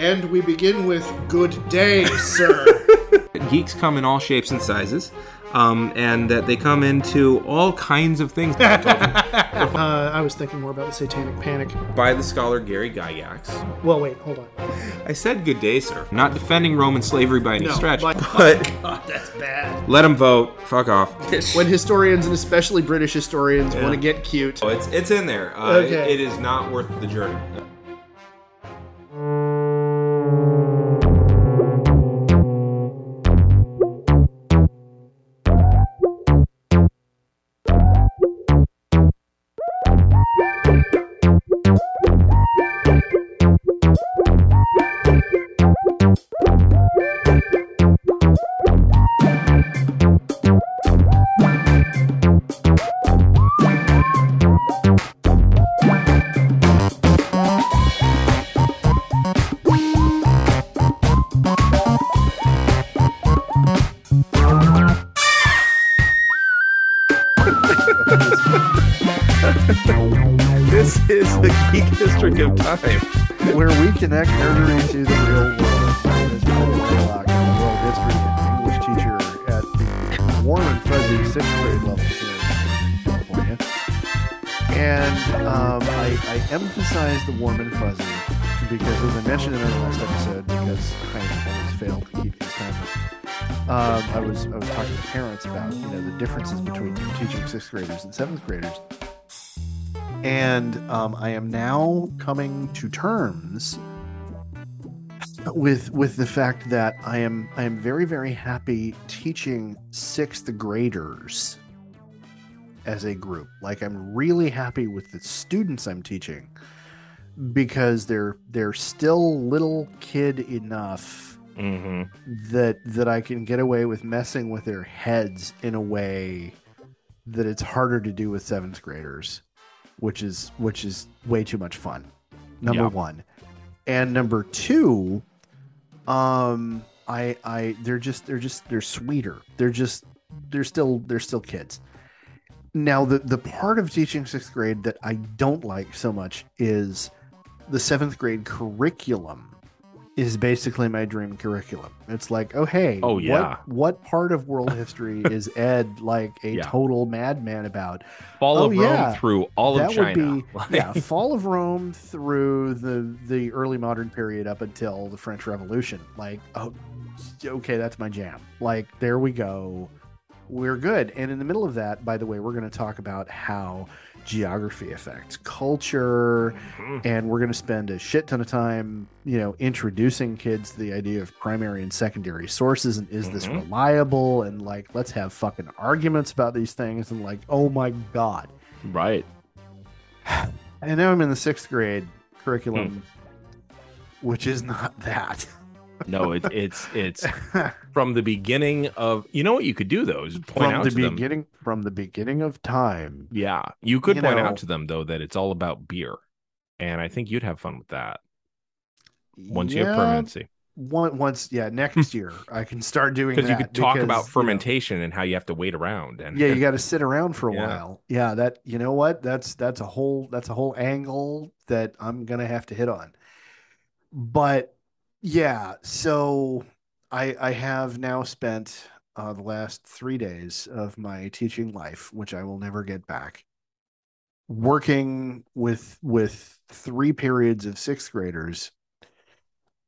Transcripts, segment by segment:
And we begin with good day, sir. Geeks come in all shapes and sizes, um, and that they come into all kinds of things. uh, I was thinking more about the Satanic Panic. By the scholar Gary Gygax. Well, wait, hold on. I said good day, sir. Not defending Roman slavery by any No, stretch, but- but God, that's bad. let them vote. Fuck off. When historians and especially British historians want to get cute. Oh, it's it's in there. Uh, Okay. it is not worth the journey. And seventh graders, and um, I am now coming to terms with with the fact that I am I am very very happy teaching sixth graders as a group. Like I'm really happy with the students I'm teaching because they're they're still little kid enough Mm-hmm. that that I can get away with messing with their heads in a way that it's harder to do with seventh graders, which is which is way too much fun. Number Yeah. one, and number two, um, I I they're just they're just they're sweeter. They're just they're still they're still kids. Now the the part of teaching sixth grade that I don't like so much is the seventh grade curriculum is basically my dream curriculum. It's like, oh hey, Oh, yeah. what, what part of world history is Ed like a Yeah. total madman about? Fall Oh, of Rome yeah. through all of China. be yeah, fall of Rome through the the early modern period up until the French Revolution. Like, oh, okay, that's my jam. Like, there we go. We're good. And in the middle of that, by the way, we're going to talk about how geography affects culture, Mhm. and we're going to spend a shit ton of time, you know, introducing kids to the idea of primary and secondary sources and is this Mhm. reliable and like let's have fucking arguments about these things and like, oh my god. Right. And now I'm in the sixth grade curriculum, Hmm. which is not that. No, it, it's it's from the beginning of. You know what you could do though is point from out the to them. beginning, from the beginning of time. Yeah, you could You point know- out to them though that it's all about beer, and I think you'd have fun with that once you have permanency. One, once, yeah, next year I can start doing Because you could talk because, about you know, fermentation and how you have to wait around. And yeah, you got to sit around for a Yeah. while. Yeah, that you know what? That's that's a whole that's a whole angle that I'm gonna have to hit on. But yeah, so I I have now spent uh, the last three days of my teaching life, which I will never get back, working with with three periods of sixth graders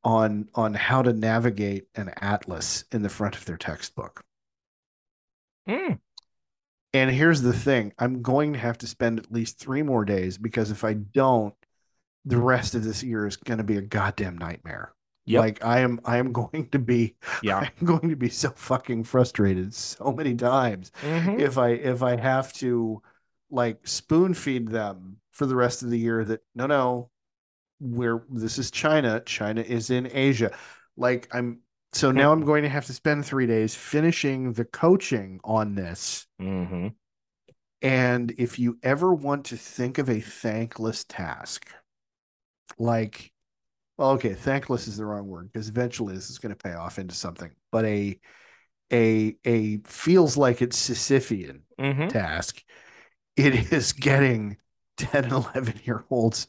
on on how to navigate an atlas in the front of their textbook. Mm, And here's the thing I'm going to have to spend at least three more days because if I don't, the rest of this year is going to be a goddamn nightmare. Yep. Like I am, I am going to be, yeah. I'm going to be so fucking frustrated so many times Mhm. if I if I have to like spoon feed them for the rest of the year that no no where this is China China is in Asia like I'm so now I'm going to have to spend 3 days finishing the coaching on this Mhm. and if you ever want to think of a thankless task like well okay thankless is the wrong word because eventually this is going to pay off into something but a a a feels like it's Sisyphean Mhm. task. It is getting 10 and 11 year olds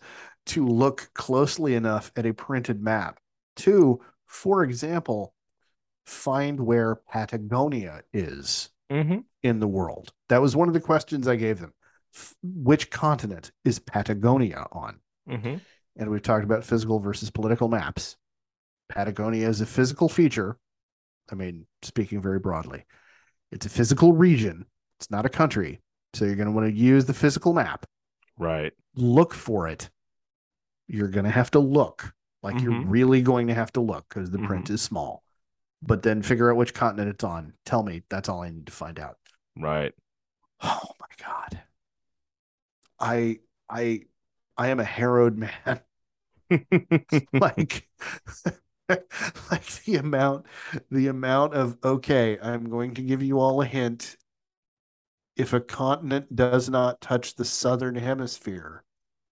to look closely enough at a printed map to, for example, find where Patagonia is Mm-hmm. in the world. That was one of the questions I gave them. F- Which continent is Patagonia on? Mm-hmm. And we've talked about physical versus political maps. Patagonia is a physical feature. I mean, speaking very broadly, it's a physical region. It's not a country. So you're going to want to use the physical map. Right. Look for it. You're going to have to look like you're Mhm. really going to have to look because the print is small. But then figure out which continent it's on. Tell me. That's all I need to find out. Right. Oh my god. I I I am a harrowed man. like like the amount the amount of okay, I'm going to give you all a hint. If a continent does not touch the southern hemisphere,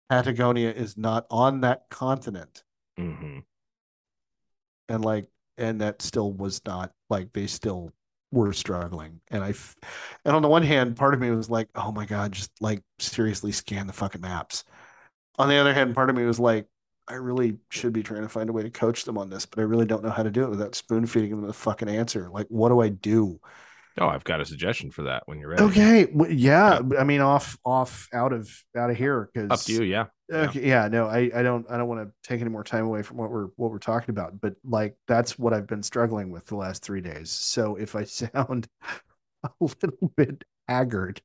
Patagonia is not on that continent. mm-hmm. and like and that still was not like they still were struggling and i and on the one hand part of me was like oh my god just like seriously scan the fucking maps on the other hand part of me was like i really should be trying to find a way to coach them on this but i really don't know how to do it without spoon feeding them the fucking answer like what do i do Oh, I've got a suggestion for that when you're ready. okay yeah i mean off off out of out of here because Up to you. Yeah. Okay, yeah, no, I, I don't I don't want to take any more time away from what we're what we're talking about, but like that's what I've been struggling with the last three days. So if I sound a little bit haggard,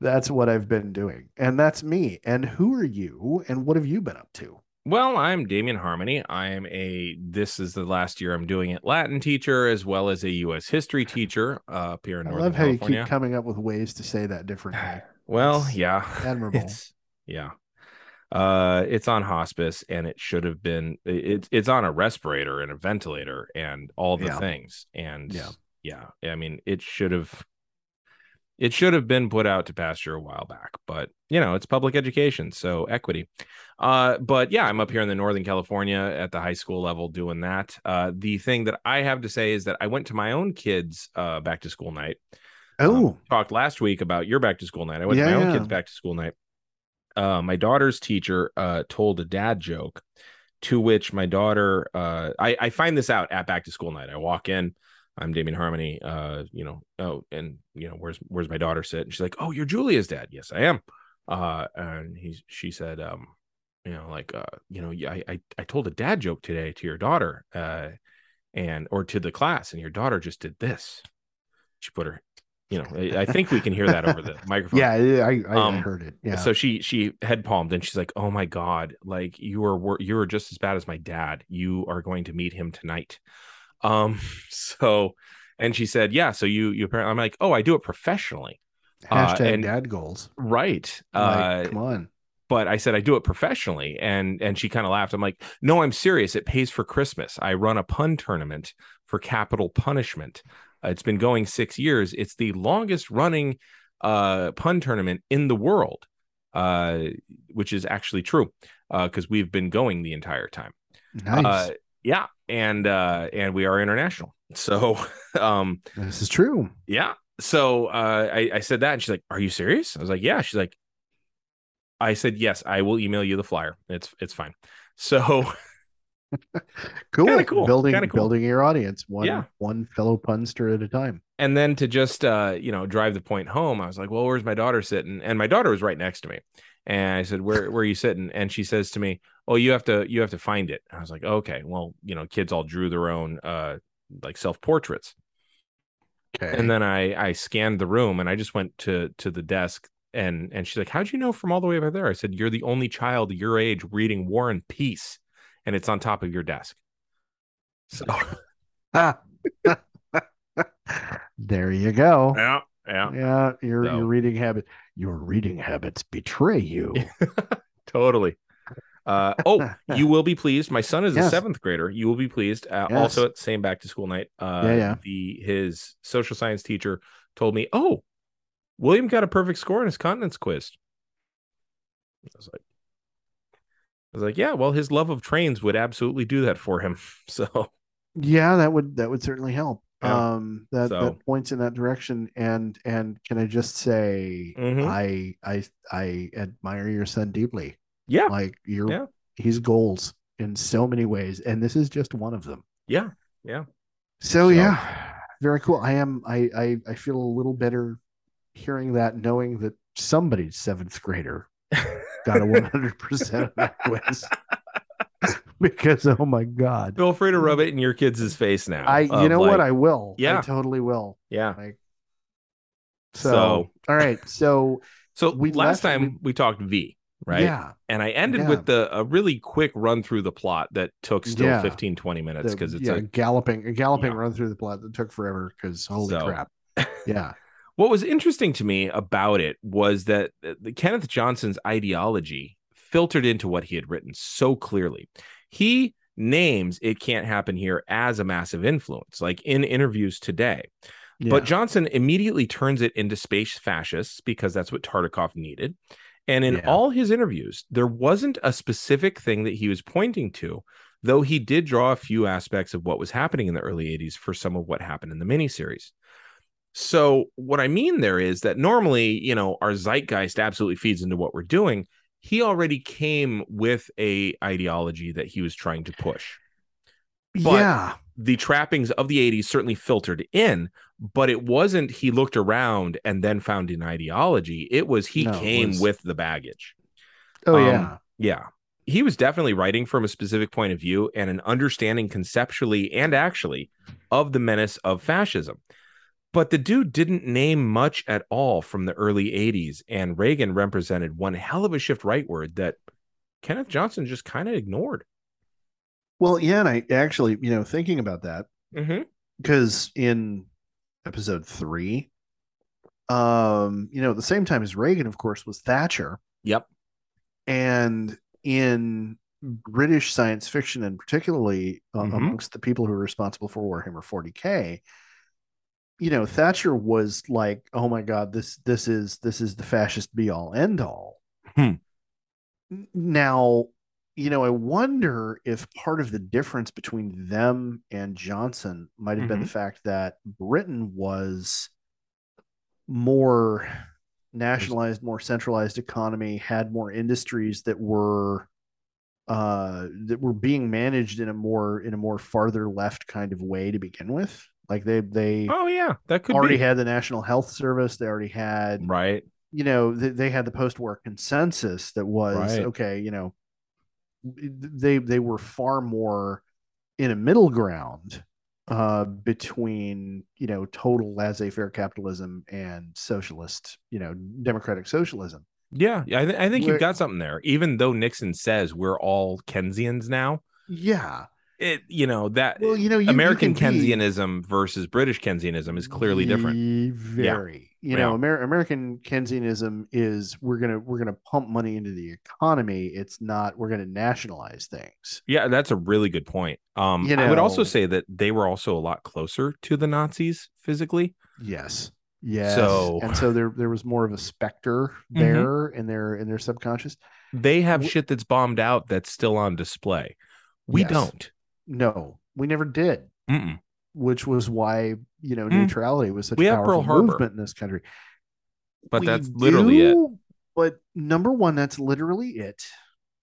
that's what I've been doing. And that's me. And who are you and what have you been up to? Well, I'm Damien Harmony. I am a this is the last year I'm doing it Latin teacher as well as a U.S. history teacher uh, up here in I Northern love how California. you keep coming up with ways to say that differently. well, It's yeah, admirable. It's yeah. Uh, it's on hospice, and it should have been. It's it's on a respirator and a ventilator and all the Yeah. things. And Yeah. yeah, I mean, it should have. It should have been put out to pasture a while back, but you know, it's public education, so equity. Uh, but yeah, I'm up here in the Northern California at the high school level doing that. Uh, the thing that I have to say is that I went to my own kids' uh, back to school night. Um, Oh, talked last week about your back to school night. I went to Yeah, my own yeah. kids' back to school night. Uh, my daughter's teacher uh, told a dad joke, to which my daughter, uh, I, I find this out at back to school night. I walk in, I'm Damien Harmony, uh, you know, oh, and you know, where's where's my daughter sit? And she's like, oh, you're Julia's dad. Yes, I am. Uh, and he's she said, um, you know, like, uh, you know, yeah, I, I I told a dad joke today to your daughter, uh, and or to the class, and your daughter just did this. She put her, you know, I, I think we can hear that over the microphone. yeah, I, I, I Um, heard it. Yeah. So she she head palmed and she's like, "Oh my god, like you are you are just as bad as my dad. You are going to meet him tonight." Um. So, and she said, "Yeah." So you you apparently I'm like, "Oh, I do it professionally." uh, Hashtag and- dad goals. Right. Like, uh, come on. but I said I do it professionally, and and she kind of laughed. I'm like, no, I'm serious. It pays for Christmas. I run a pun tournament for capital punishment. Uh, it's been going six years. It's the longest running uh, pun tournament in the world, uh, which is actually true because we've been going the entire time. Nice. Yeah, and uh, and we are international. So, um, this is true. yeah. So uh, I, I said that, and she's like, "Are you serious?" I was like, "Yeah." She's like, "I said yes. I will email you the flyer. It's it's fine." So Cool. Cool, Building cool. building your audience one Yeah. one fellow punster at a time. and then to just uh, you know drive the point home, I was like, "Well, where's my daughter sitting?" And my daughter was right next to me, and I said, "Where where are you sitting?" And she says to me, "Oh, you have to you have to find it." I was like, "Okay, well, you know, kids all drew their own uh like self portraits." Okay. and then I I scanned the room and I just went to to the desk and and she's like, "How'd you know from all the way over there?" I said, "You're the only child your age reading War and Peace, and it's on top of your desk." So there you go. yeah, yeah, Yeah, your So- your reading habit your reading habits betray you. totally. Uh, oh, you will be pleased. My son is a seventh grader. You will be pleased. Uh, Yes. Also, at the same back to school night, uh, Yeah, yeah. the his social science teacher told me, "Oh, William got a perfect score in his continence quiz." I was like, I was like, yeah, well, his love of trains would absolutely do that for him. So Yeah, that would that would certainly help. Yeah. Um that, So- that points in that direction and and can I just say Mhm. I I I admire your son deeply. yeah, Like you're Yeah. he's goals. in so many ways, and this is just one of them. Yeah, yeah. So, So- yeah, very cool. I am. I, I I feel a little better hearing that, knowing that somebody's seventh grader got a one hundred percent of that quiz. because oh my god, Feel free to rub it in your kids' face now. I you know what I will. Yeah. I totally will. yeah. Like so. So- all right, so So we last left- time we- we, talked V, right? yeah, And I ended Yeah. with the a really quick run through the plot that took still Yeah. 15, 20 minutes because it's yeah, a galloping a galloping Yeah. run through the plot that took forever because holy So- crap. Yeah. what was interesting to me about it was that uh, the Kenneth Johnson's ideology filtered into what he had written so clearly. He names it can't happen here as a massive influence, like in interviews today. yeah. But Johnson immediately turns it into space fascists because that's what Tartikoff needed. And in Yeah. all his interviews, there wasn't a specific thing that he was pointing to, though he did draw a few aspects of what was happening in the early 80s for some of what happened in the miniseries. So, what I mean there is that normally, you know, our zeitgeist absolutely feeds into what we're doing. He already came with a ideology that he was trying to push. But- yeah. the trappings of the 80s certainly filtered in but it wasn't he looked around and then found an ideology. It was he No, came was- with the baggage. Oh um, yeah. yeah. He was definitely writing from a specific point of view and an understanding conceptually and actually of the menace of fascism but the dude didn't name much at all from the early 80s and reagan represented one hell of a shift rightward that kenneth johnson just kind of ignored Well, yeah, and I actually, you know, thinking about that mm-hmm. because in episode three, um, you know, at the same time as Reagan, of course, was Thatcher, yep and in British science fiction, and particularly uh, Mhm. amongst the people who are responsible for Warhammer 40k, you know, Thatcher was like, "Oh my God, this this is this is the fascist be all end all." Hmm. Now, you know, I wonder if part of the difference between them and Johnson might have been the fact that Britain was more nationalized, more centralized economy, had more industries that were uh that were being managed in a more in a more farther left kind of way to begin with. Like they they oh yeah that could already be. had the National Health Service, they already had right. you know they, they had the post-war consensus that was Right. okay you know they they were far more in a middle ground uh between you know total laissez-faire capitalism and socialist you know democratic socialism. Yeah, yeah, I, th- I think Where- you've got something there. Even though Nixon says we're all Keynesians now, yeah it you know that well you know you, you American can be- Keynesianism versus British Keynesianism is clearly different. Very. You know, Yeah. Amer- American Keynesianism is we're gonna we're gonna pump money into the economy. It's not we're gonna nationalize things. Yeah, that's a really good point. Um, You I would also say that they were also a lot closer to the Nazis physically. Yes. Yes. So- and so there there was more of a specter Mhm. there in their in their subconscious. They have shit that's bombed out that's still on display. We Yes. don't. No, we never did. Mm-mm. Which was why you know Mm. neutrality was such We a powerful movement in this country. But We that's literally it. But number one, that's literally it.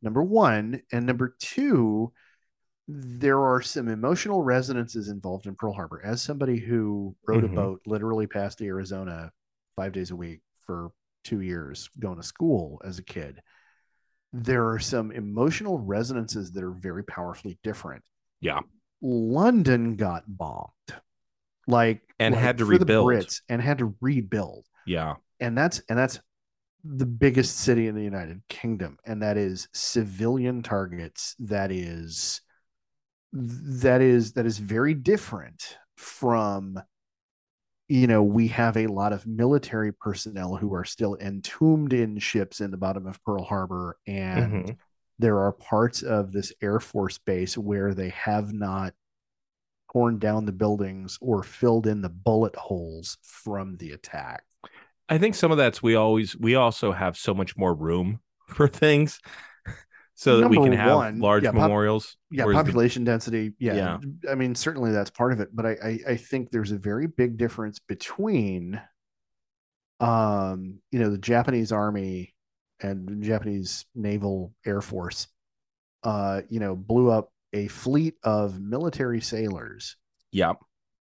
Number one, and number two, there are some emotional resonances involved in Pearl Harbor. As somebody who rode Mhm. a boat literally past Arizona five days a week for two years, going to school as a kid, there are some emotional resonances that are very powerfully different. Yeah. London got bombed, like And like had to rebuild. the Brits, and had to rebuild Yeah. and that's and that's the biggest city in the United Kingdom, and that is civilian targets. That is that is that is very different from you know we have a lot of military personnel who are still entombed in ships in the bottom of Pearl Harbor and Mhm. There are parts of this air force base where they have not torn down the buildings or filled in the bullet holes from the attack I think some of that's we always we also have so much more room for things so that we can Number have one, large yeah, pop- memorials. yeah whereas the- population density yeah. i mean certainly that's part of it but I, I i think there's a very big difference between um you know the japanese army and japanese naval air force uh, you know, blew up a fleet of military sailors Yeah.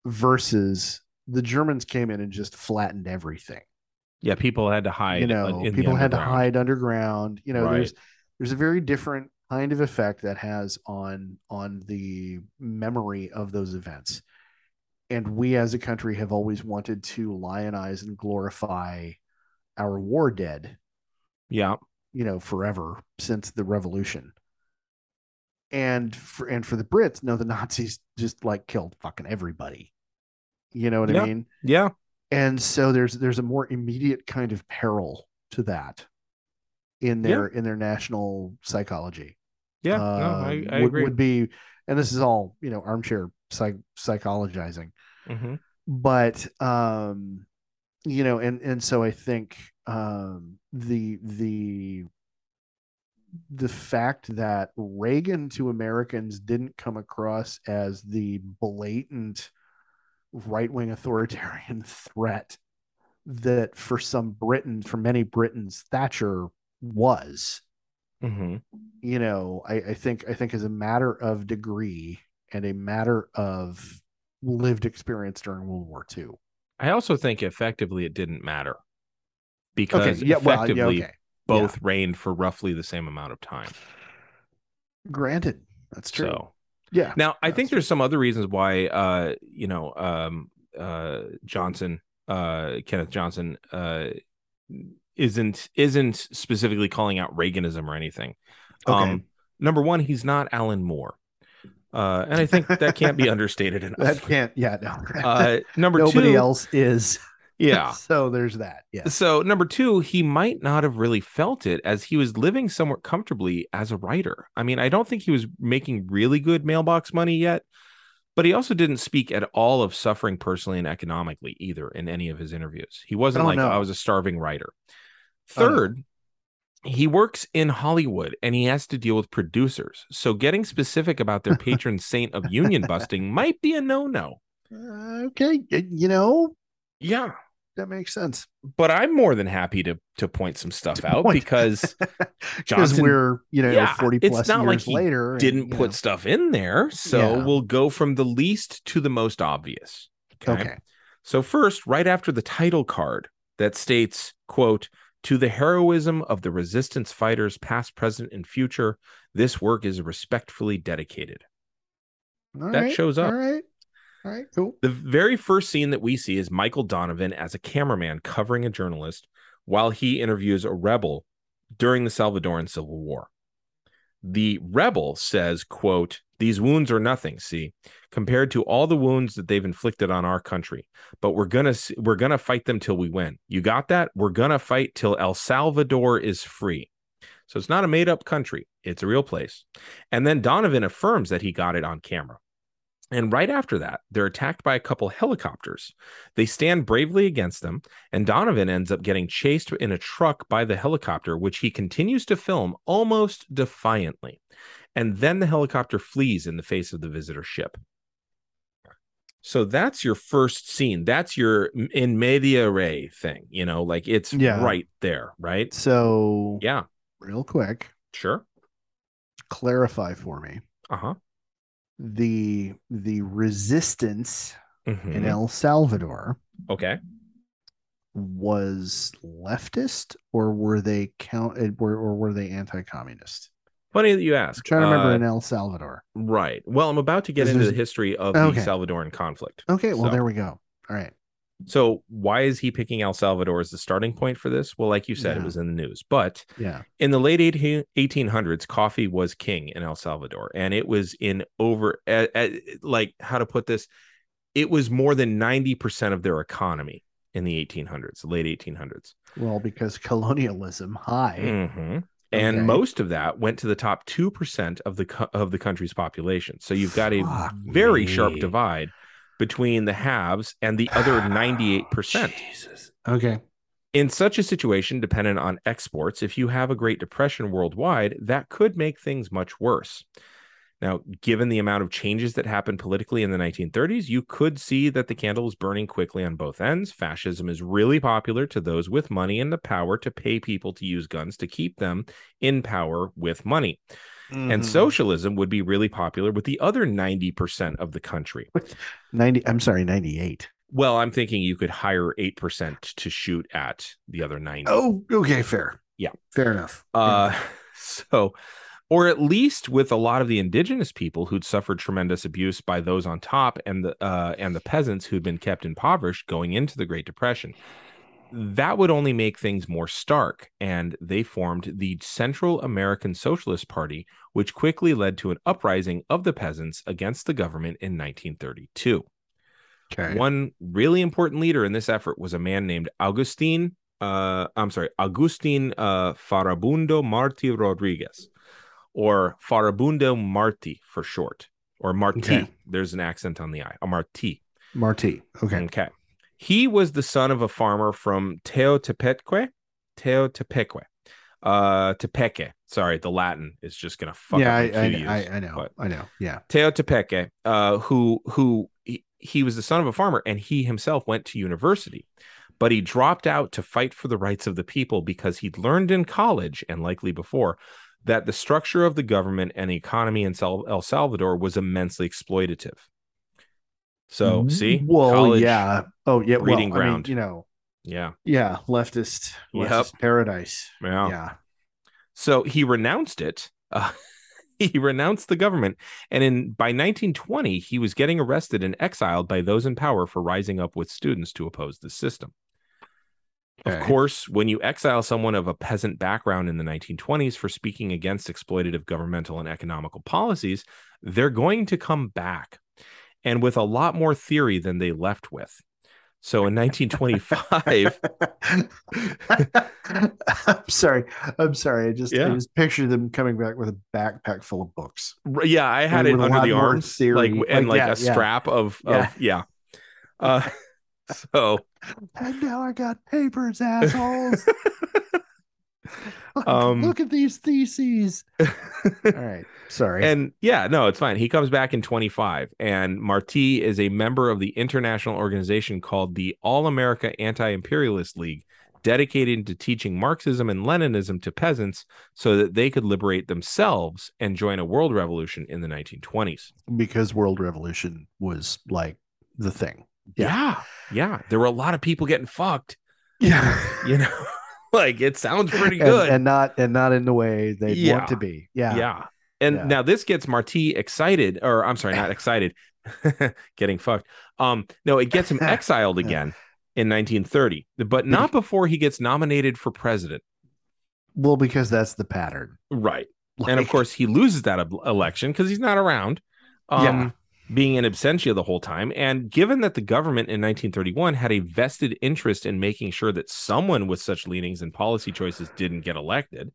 versus the Germans came in and just flattened everything. Yeah. People had to hide. you know, people had to hide underground. You know, Right. there's there's a very different kind of effect that has on on the memory of those events. And we as a country have always wanted to lionize and glorify our war dead, Yeah. you know, forever since the revolution. And for and for the Brits, no, the Nazis just like killed fucking everybody. You know what Yeah. I mean? Yeah. and so there's there's a more immediate kind of peril to that in their in their national psychology Yeah. no, Um, I, I would, agree. would be and this is all you know armchair psych psychologizing Mhm. but um you know and and so i think um the the the fact that reagan to americans didn't come across as the blatant right-wing authoritarian threat that for some britain for many britons thatcher was Mhm. you know I, I think i think as a matter of degree and a matter of lived experience during world war ii I also think effectively it didn't matter because okay yeah well effectively yeah okay both reigned for roughly the same amount of time. granted that's true So yeah now I think true. there's some other reasons why uh you know um uh Johnson uh Kenneth Johnson uh isn't isn't specifically calling out Reaganism or anything. Okay. Um number one, he's not Alan Moore. Uh and I think that can't be understated enough. that can't yeah no uh number nobody two, else is Yeah. so there's that yeah So number two, he might not have really felt it as he was living somewhat comfortably as a writer. I mean, I don't think he was making really good mailbox money yet, but he also didn't speak at all of suffering personally and economically either in any of his interviews. He wasn't Oh, like. I was a starving writer. Oh, no. He works in Hollywood and he has to deal with producers. So getting specific about their patron saint of union busting might be a no-no. Uh, okay you know Yeah. that makes sense But I'm more than happy to to point some stuff out point. because because Johnson we're you know Yeah, 40 it's plus not years like he later didn't you put know. stuff in there. So Yeah. we'll go from the least to the most obvious. okay So first, right after the title card that states, quote, to the heroism of the resistance fighters, past, present, and future, this work is respectfully dedicated. All that right, shows up. all right all right cool The very first scene that we see is Michael Donovan as a cameraman covering a journalist while he interviews a rebel during the Salvadoran Civil War. The rebel says, quote, these wounds are nothing, see, compared to all the wounds that they've inflicted on our country. But we're to we're to fight them till we win. You got that? We're to fight till El Salvador is free. So it's not a made up country. It's a real place. And then Donovan affirms that he got it on camera. And right after that, they're attacked by a couple helicopters. They stand bravely against them, and Donovan ends up getting chased in a truck by the helicopter, which he continues to film almost defiantly. And then the helicopter flees in the face of the visitor ship. So that's your first scene. That's your in medias res thing, you know, like it's Yeah. right there, right? so Yeah, real quick sure. clarify for me Uh huh. The the resistance in Mhm. El Salvador Okay. was leftist or were they count or, or were they anti-communist? Funny that you I'm ask. trying to remember Uh, in El Salvador. Right. Well, I'm about to get into the history of Okay. the Salvadoran conflict. Okay, well so- there we go. All right. So, why is he picking El Salvador as the starting point for this? Well, like you said, it was in the news. But Yeah. in the late 1800s, coffee was king in El Salvador, and it was in over, uh, uh, like, how to put this? It was more than 90% of their economy in the 1800s, late 1800s. Well, because colonialism high. Mhm. And Okay. most of that went to the top 2% of the co- of the country's population. So you've got a Fuck very sharp divide between the haves and the other 98%. Jesus. Okay. In such a situation, dependent on exports, if you have a Great Depression worldwide, that could make things much worse. Now, given the amount of changes that happened politically in the 1930s, you could see that the candle was burning quickly on both ends. Fascism is really popular to those with money and the power to pay people to use guns to keep them in power with money. And Mhm. socialism would be really popular with the other 90% of the country. 90 I'm sorry, 98. Well, I'm thinking you could hire 8% to shoot at the other 90. Oh, okay, fair. Yeah. Fair enough. Uh, so, or at least with a lot of the indigenous people who'd suffered tremendous abuse by those on top, and the uh, and the peasants who'd been kept impoverished going into the Great Depression. That would only make things more stark, and they formed the Central American Socialist Party, which quickly led to an uprising of the peasants against the government in 1932. Okay. One really important leader in this effort was a man named Agustin. Uh, I'm sorry, Agustin uh, Farabundo Marti Rodriguez, or Farabundo Marti for short, or Marti. Okay. There's an accent on the I. A Marti. Marti. Okay. Okay. He was the son of a farmer from Teotepeque. Teotepeque. Uh, Tepeque. Sorry, the Latin is just gonna fuck yeah, up I, I, Q's, I, I know. but- I know. Yeah. Teotepeque, uh, who who he, he was the son of a farmer, and he himself went to university, but he dropped out to fight for the rights of the people because he'd learned in college and likely before that the structure of the government and the economy in El Salvador was immensely exploitative. So, see, Well, College- yeah. Oh, yeah. Well, breeding I mean, ground. you know, yeah, yeah, leftist, Yep. leftist paradise. yeah. Yeah. So he renounced it. Uh, he renounced the government, and in by 1920, he was getting arrested and exiled by those in power for rising up with students to oppose the system. Of course, when you exile someone of a peasant background in the 1920s for speaking against exploitative governmental and economical policies, they're going to come back, and with a lot more theory than they left with. So in 1925, I'm sorry. I'm sorry. I just I just pictured them coming back with a backpack full of books. Yeah, I had it under the arms, like and Like, like yeah, a yeah. strap of, Yeah. of yeah. Uh, so And now I got papers, assholes. Look, Um, look at these theses. All right. Sorry. and yeah, no, it's fine. He comes back in 25, and Marti is a member of the international organization called the All America Anti-Imperialist League, dedicated to teaching Marxism and Leninism to peasants so that they could liberate themselves and join a world revolution in the 1920s. because World Revolution was like the thing. Yeah, yeah, there were a lot of people getting fucked. Yeah. You know, like it sounds pretty good. and not and not in the way they Yeah. want to be. Yeah. Yeah. And Yeah. now this gets Marti excited, or I'm sorry, not excited, getting fucked. Um, no, it gets him exiled again in 1930, but not before he gets nominated for president. Well, because that's the pattern. Right. and of course, he loses that election because he's not around. Um, Yeah. Being in absentia the whole time. And given that the government in 1931 had a vested interest in making sure that someone with such leanings and policy choices didn't get elected,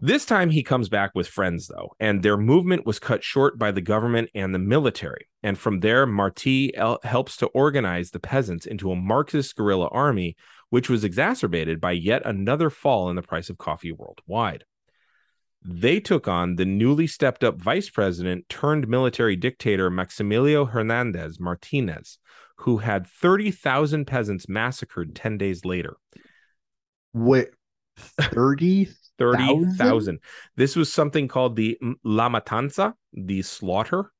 this time he comes back with friends, though, and their movement was cut short by the government and the military. And from there, Marti el- helps to organize the peasants into a Marxist guerrilla army, which was exacerbated by yet another fall in the price of coffee worldwide they took on the newly stepped up vice president turned military dictator Maximilio Hernandez Martinez, who had 30,000 peasants massacred 10 days later. wait, 30? 30,000. This was something called the La Matanza, the slaughter,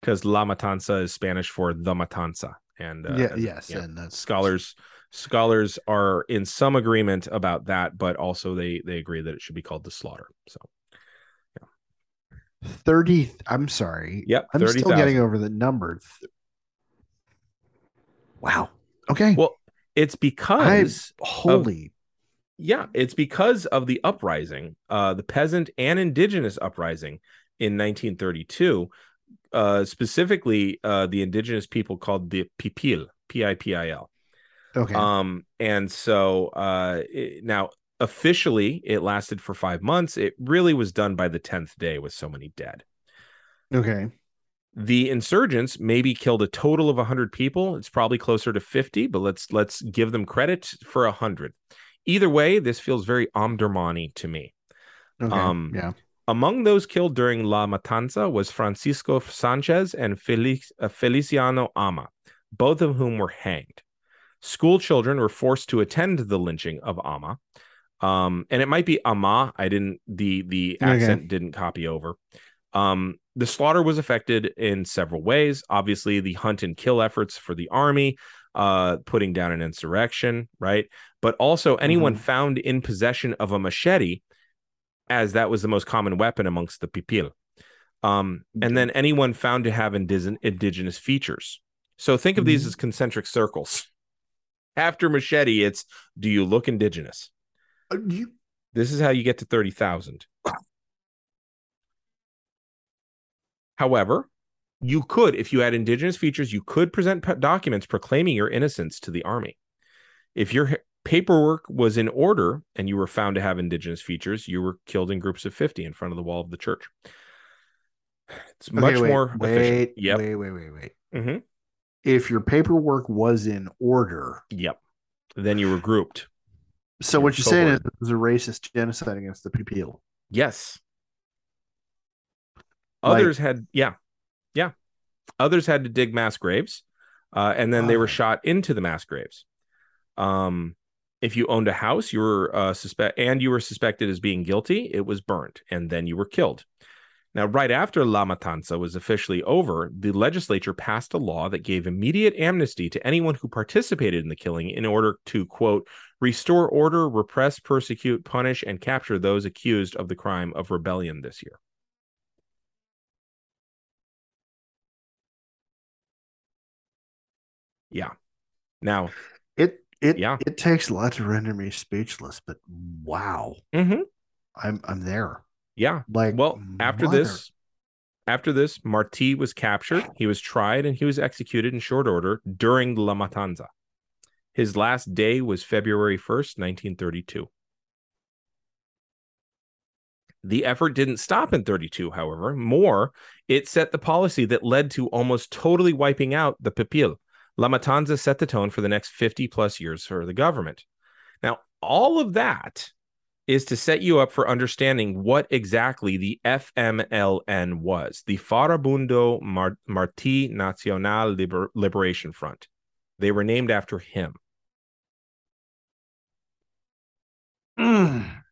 because La Matanza is Spanish for the Matanza. And uh, yeah, yes, yeah. and that's scholars scholars are in some agreement about that but also they they agree that it should be called the slaughter so yeah. 30 I'm sorry. Yep, I'm still 30,000. getting over the number. Wow. Okay. Well, it's because Holy. yeah, it's because of the uprising, uh, the peasant and indigenous uprising in 1932, uh, specifically uh, the indigenous people called the Pipil, P-I-P-I-L. Okay. Um, and so uh, it- now officially it lasted for five months. It really was done by the tenth day with so many dead. okay. the insurgents maybe killed a total of 100 people it's probably closer to 50 but let's let's give them credit for 100 either way this feels very omdurmani to me Okay. um, yeah. among those killed during la matanza was francisco sanchez and Felic- uh, feliciano ama both of whom were hanged school children were forced to attend the lynching of ama Um, and it might be Ama. I didn't the the Okay. accent didn't copy over. Um, the slaughter was affected in several ways. Obviously, the hunt and kill efforts for the army, uh, putting down an insurrection, right? But also anyone Mhm. found in possession of a machete, as that was the most common weapon amongst the pipil. Um, and then anyone found to have indig- indigenous features. So think of these Mhm. as concentric circles. After machete, it's do you look indigenous? Uh, you- This is how you get to 30,000. However, you could, if you had indigenous features, you could present documents proclaiming your innocence to the army. If your paperwork was in order and you were found to have indigenous features, you were killed in groups of 50 in front of the wall of the church. It's much wait, more Wait, efficient. Yep. wait, wait, wait, wait. hmm If your paperwork was in order, Yep. Then you were grouped. so what you're saying is it was a racist genocide against the people. Yes. Like- Others had, yeah, yeah. Others had to dig mass graves, uh, and then they were Oh. shot into the mass graves. Um, if you owned a house, you were uh, suspect, and you were suspected as being guilty. It was burnt, and then you were killed. Now, right after La Matanza was officially over, the legislature passed a law that gave immediate amnesty to anyone who participated in the killing in order to, quote, restore order, repress, persecute, punish, and capture those accused of the crime of rebellion this year. Yeah. Now, It it Yeah. it takes a lot to render me speechless, but wow, mm-hmm. I'm I'm there. Yeah. Like Well, after mother- this, after this, Marti was captured. He was tried and he was executed in short order during La Matanza. His last day was February 1st, 1932. The effort didn't stop in 32, however. More, it set the policy that led to almost totally wiping out the Pipil. La Matanza set the tone for the next 50 plus years for the government. Now, all of that is to set you up for understanding what exactly the FMLN was the Farabundo Mar- Martí Nacional Liber- Liberation Front. They were named after him. Mm.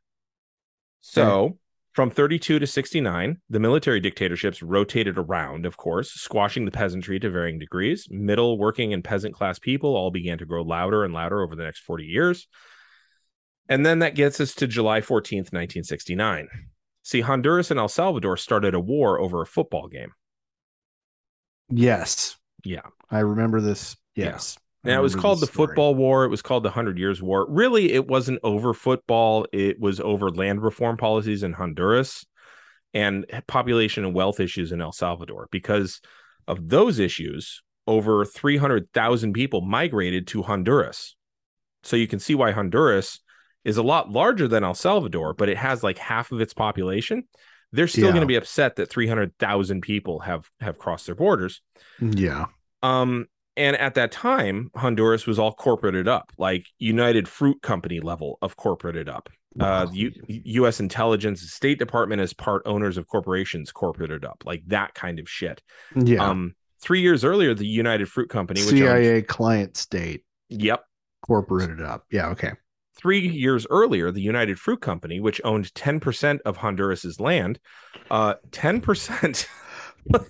So, from 32 to 69, the military dictatorships rotated around, of course, squashing the peasantry to varying degrees. Middle, working, and peasant class people all began to grow louder and louder over the next 40 years. And then that gets us to July 14th, 1969. See, Honduras and El Salvador started a war over a football game. Yes, Yeah. I remember this. Yes, I Now it was called the story. Football War. It was called the Hundred Hours War. Really, it wasn't over football. It was over land reform policies in Honduras and population and wealth issues in El Salvador. Because of those issues, over 300,000 people migrated to Honduras. So you can see why Honduras is a lot larger than El Salvador, but it has like half of its population. They're still Yeah. going to be upset that 300,000 people have have crossed their borders. Yeah, Um, and at that time, Honduras was all corporated up, like United Fruit Company level of corporated up. Uh, Wow. U- U.S. intelligence, State Department as part owners of corporations corporated up, like that kind of shit. yeah. Um, three years earlier, the United Fruit Company, CIA client state yep, corporated up. Yeah, okay. Three years earlier, the United Fruit Company, which owned ten percent of Honduras's land, uh, ten percent.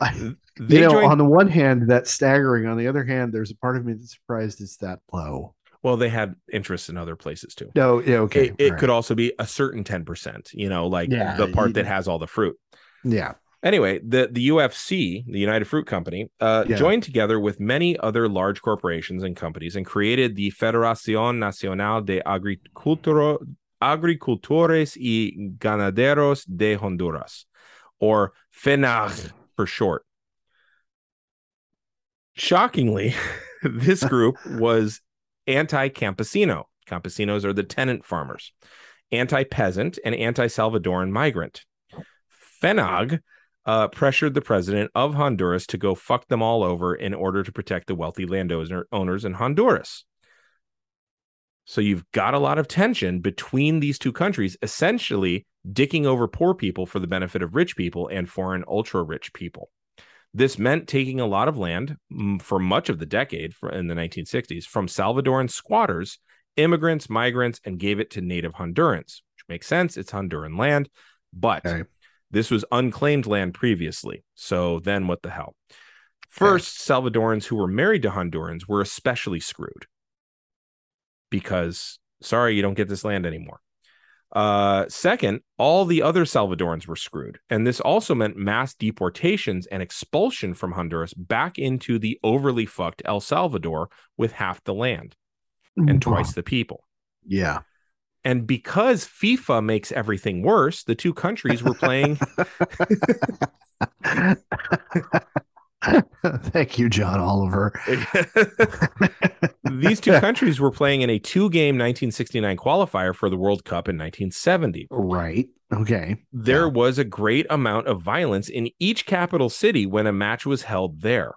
I- you know, joined on the one hand, that's staggering. On the other hand, there's a part of me that's surprised it's that low. well, they had interests in other places too. No, yeah, okay. it, it all could also be a certain 10%, you know, like Yeah, the part that has all the fruit. yeah, Anyway, the, the UFC, the United Fruit Company, uh, Yeah. joined together with many other large corporations and companies and created the Federación Nacional de Agricultores y Ganaderos de Honduras, or FENAG for short. Shockingly, this group was anti campesino. Campesinos are the tenant farmers, anti peasant, and anti Salvadoran migrant. FENAG uh, pressured the president of Honduras to go fuck them all over in order to protect the wealthy landowner owners in Honduras. So you've got a lot of tension between these two countries, essentially dicking over poor people for the benefit of rich people and foreign ultra rich people. This meant taking a lot of land for much of the decade in the 1960s from Salvadoran squatters immigrants, migrants, and gave it to native Hondurans, which makes sense. It's Honduran land, but Okay. This was unclaimed land previously. So then what the hell? First, Salvadorans who were married to Hondurans were especially screwed because, sorry, you don't get this land anymore. Uh, second, all the other Salvadorans were screwed. And this also meant mass deportations and expulsion from Honduras back into the overly fucked El Salvador with half the land and twice the people. Yeah. And because FIFA makes everything worse, the two countries were playing. Thank you, John Oliver. These two countries were playing in a two game 1969 qualifier for the World Cup in 1970. Right. Okay. There Yeah. was a great amount of violence in each capital city when a match was held there.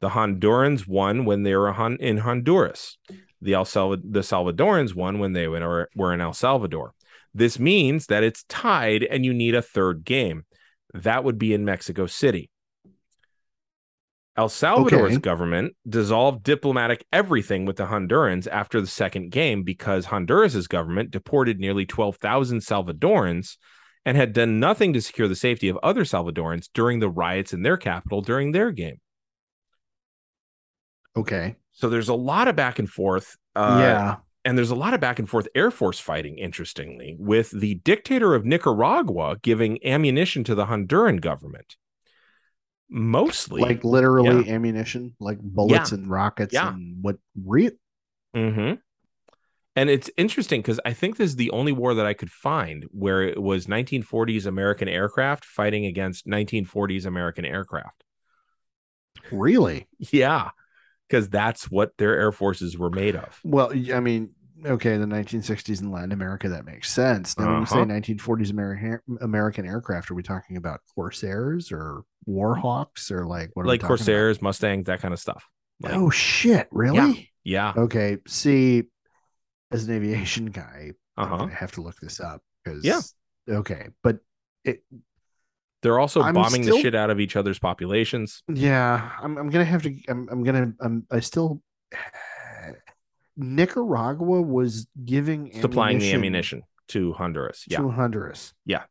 The Hondurans won when they were in Honduras. The El Salvador, the Salvadorans won when they were, were in El Salvador. This means that it's tied and you need a third game. That would be in Mexico City. El Salvador's Okay. government dissolved diplomatic everything with the Hondurans after the second game because Honduras's government deported nearly 12,000 Salvadorans and had done nothing to secure the safety of other Salvadorans during the riots in their capital during their game. Okay. So there's a lot of back and forth. Uh, yeah. And there's a lot of back and forth Air Force fighting, interestingly, with the dictator of Nicaragua giving ammunition to the Honduran government. Mostly. Like literally ammunition, like bullets and rockets Yeah. and what re hmm And it's interesting because I think this is the only war that I could find where it was 1940s American aircraft fighting against 1940s American aircraft. really? Yeah, because that's what their air forces were made of. Well, I mean, okay, the 1960s in Latin America, that makes sense. Now, when you say Uh-huh. 1940s American American aircraft, are we talking about Corsairs or Warhawks or like what? Are we like talking about? Corsairs, Mustangs, that kind of stuff. Like, oh shit! Really? yeah. Okay. See, as an aviation guy, Uh I'm huh. gonna have to look this up because Yeah. Okay, but it They're also I'm bombing still- the shit out of each other's populations. yeah, I'm I'm gonna have to. I'm I'm gonna. I'm I still. Nicaragua was giving supplying the ammunition to Honduras. Yeah. to Honduras. Yeah.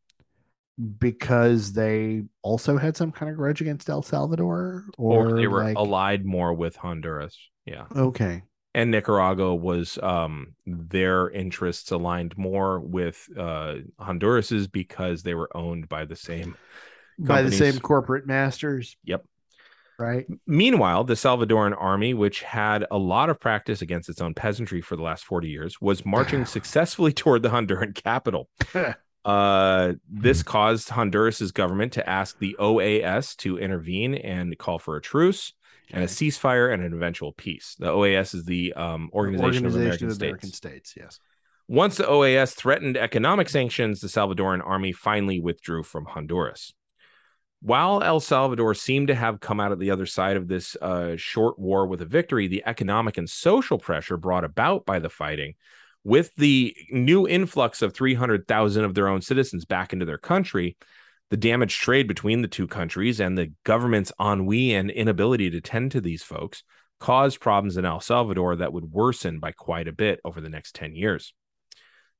Because they also had some kind of grudge against El Salvador, or, Or, they were like, allied more with Honduras. Yeah. okay, And Nicaragua was um their interests aligned more with uh Honduras's because they were owned by the same by the same corporate masters. Yep. Right. Meanwhile, the Salvadoran army, which had a lot of practice against its own peasantry for the last 40 years, was marching successfully toward the Honduran capital. Uh, this caused Honduras's government to ask the OAS to intervene and call for a truce and a ceasefire and an eventual peace. The OAS is the um, Organization, of American States. American States. Yes. Once the OAS threatened economic sanctions, the Salvadoran army finally withdrew from Honduras. While El Salvador seemed to have come out at the other side of this uh, short war with a victory, the economic and social pressure brought about by the fighting, with the new influx of 300,000 of their own citizens back into their country, the damaged trade between the two countries, and the government's ennui and inability to tend to these folks caused problems in El Salvador that would worsen by quite a bit over the next 10 years.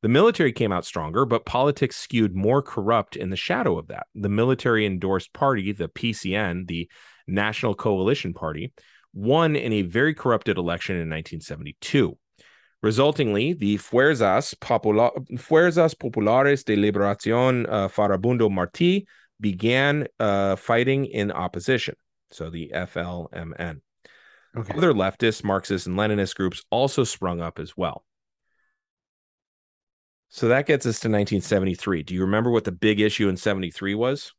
The military came out stronger, but politics skewed more corrupt in the shadow of that. The military endorsed party, the PCN, the National Coalition Party, won in a very corrupted election in 1972. Resultingly, the Fuerzas, Popula- Fuerzas Populares de Liberación uh, Farabundo Martí began uh, fighting in opposition. So the FLMN. Okay. Other leftist, Marxist, and Leninist groups also sprung up as well. So that gets us to 1973. Do you remember what the big issue in 73 was?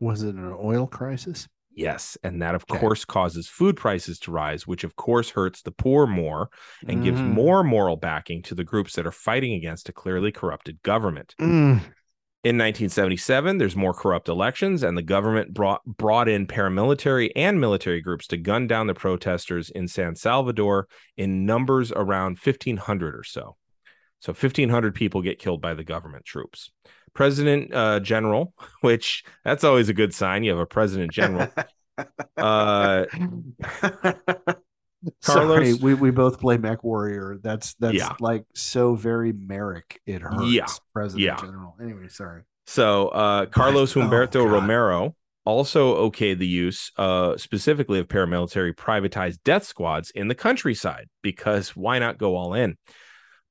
Was it an oil crisis? Yes. And that, of Okay. course, causes food prices to rise, which, of course, hurts the poor more and gives Mhm. more moral backing to the groups that are fighting against a clearly corrupted government. Mm. In 1977, there's more corrupt elections, and the government brought brought in paramilitary and military groups to gun down the protesters in San Salvador in numbers around 1,500 or so. So 1,500 people get killed by the government troops. President uh, General, which that's always a good sign. You have a President General. uh, Carlos- Sorry, we, we both play Mech Warrior. That's that's Yeah. like so very Marik. It hurts. Yeah. President Yeah. General. Anyway, sorry. So uh, Carlos Oh, Humberto God. Romero also okayed the use uh, specifically of paramilitary privatized death squads in the countryside because why not go all in?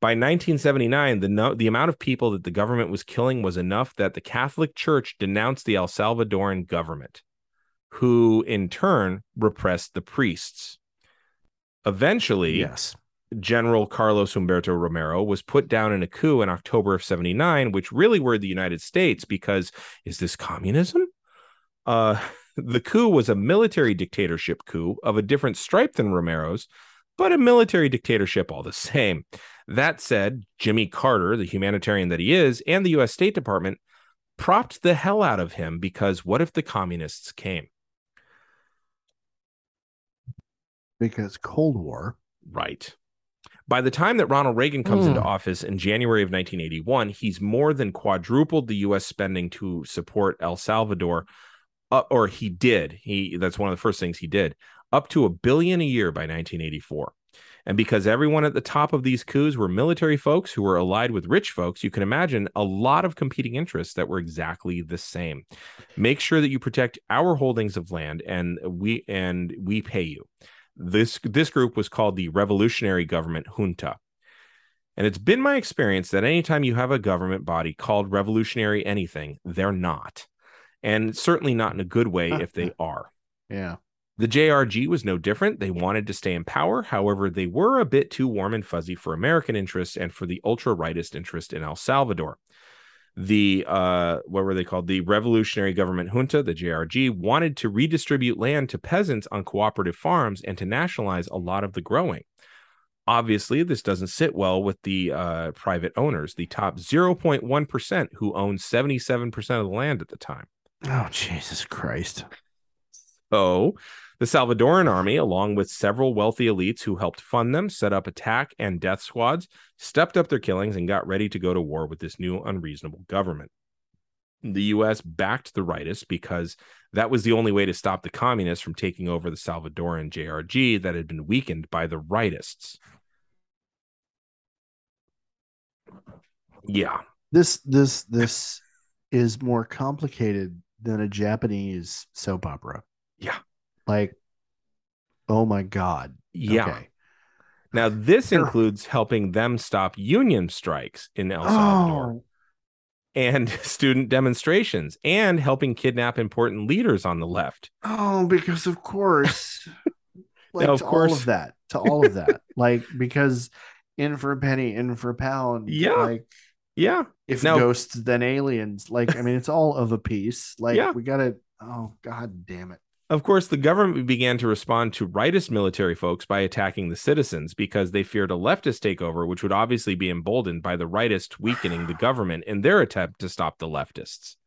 By 1979, the no- the amount of people that the government was killing was enough that the Catholic Church denounced the El Salvadoran government, who in turn repressed the priests. Eventually, Yes. General Carlos Humberto Romero was put down in a coup in October of 79, which really were the United States because is this communism? Uh, the coup was a military dictatorship coup of a different stripe than Romero's, but a military dictatorship all the same. That said, Jimmy Carter, the humanitarian that he is, and the US State Department propped the hell out of him because what if the communists came? Because Cold War. Right. By the time that Ronald Reagan comes into Mm. office in January of 1981, he's more than quadrupled the U.S. spending to support El Salvador, uh, or he did. He that's one of the first things he did, up to a billion a year by 1984. And because everyone at the top of these coups were military folks who were allied with rich folks, you can imagine a lot of competing interests that were exactly the same. Make sure that you protect our holdings of land, and we and we pay you. This this group was called the revolutionary government junta. And it's been my experience that anytime you have a government body called revolutionary anything they're not. And certainly not in a good way if they are. Yeah. The JRG was no different. They wanted to stay in power. However, they were a bit too warm and fuzzy for American interests and for the ultra rightist interest in El Salvador. The uh, what were they called? The Revolutionary Government Junta, the JRG, wanted to redistribute land to peasants on cooperative farms and to nationalize a lot of the growing. Obviously, this doesn't sit well with the uh, private owners, the top 0.1% who owned 77% of the land at the time. Oh Jesus Christ. So, the Salvadoran army, along with several wealthy elites who helped fund them, set up attack and death squads, stepped up their killings, and got ready to go to war with this new unreasonable government. The US backed the rightists because that was the only way to stop the communists from taking over the Salvadoran JRG that had been weakened by the rightists. Yeah. This this this is more complicated than a Japanese soap opera. Yeah. Like, oh my god. Yeah. Okay. Now, this includes helping them stop union strikes in El Salvador. Oh, and student demonstrations and helping kidnap important leaders on the left. oh, because of course. like Now, of to all of that. To all of that. like because in for a penny, in for a pound. Yeah. Like Yeah. if Now- ghosts then aliens. Like, I mean, it's all of a piece. Like Yeah. we gotta oh god damn it. Of course, the government began to respond to rightist military folks by attacking the citizens because they feared a leftist takeover, which would obviously be emboldened by the rightist weakening the government in their attempt to stop the leftists.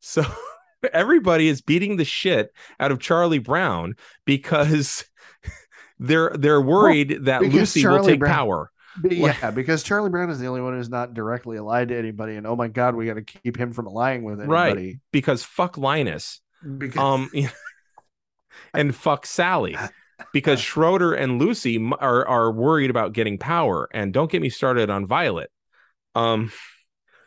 So everybody is beating the shit out of Charlie Brown because they're they're worried that because Lucy will Charlie take Brown- power. Yeah, because Charlie Brown is the only one who's not directly allied to anybody, and oh my god, we got to keep him from allying with Right. anybody. Because fuck Linus. Because um and fuck Sally because Schroeder and Lucy are are worried about getting power and don't get me started on Violet. Um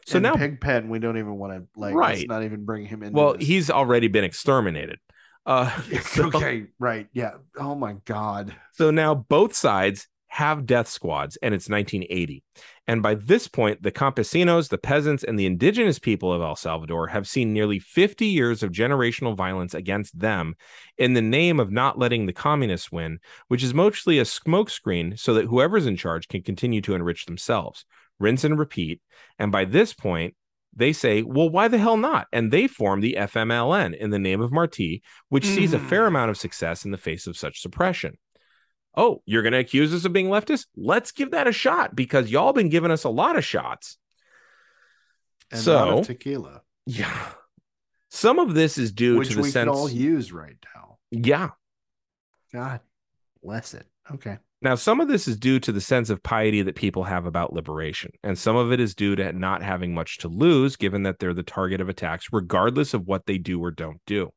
so and now Pigpen, we don't even want to like. Right. Let's not even bring him in. well he's already been exterminated. Uh so, okay, right, yeah. Oh my god. so now both sides have death squads and it's 1980. And by this point the campesinos, the peasants and the indigenous people of El Salvador have seen nearly 50 years of generational violence against them in the name of not letting the communists win, which is mostly a smokescreen so that whoever's in charge can continue to enrich themselves. Rinse and repeat. And by this point, they say, well, why the hell not? And they form the FMLN in the name of Marti, which sees a Mm. fair amount of success in the face of such suppression. Oh, you're going to accuse us of being leftist? Let's give that a shot because y'all been giving us a lot of shots. And So- of tequila, Yeah. Some of this is due which to the we sense. all use right now. yeah. God bless it. Okay. Now, some of this is due to the sense of piety that people have about liberation, and some of it is due to not having much to lose, given that they're the target of attacks, regardless of what they do or don't do.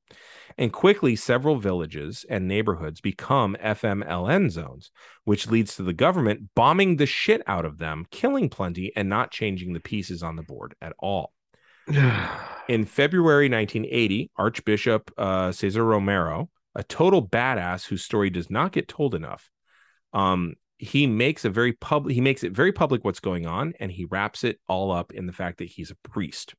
And quickly, several villages and neighborhoods become FMLN zones, which leads to the government bombing the shit out of them, killing plenty, and not changing the pieces on the board at all. In February 1980, Archbishop uh, Cesar Romero, a total badass whose story does not get told enough, um, he makes a very public. He makes it very public what's going on, and he wraps it all up in the fact that he's a priest.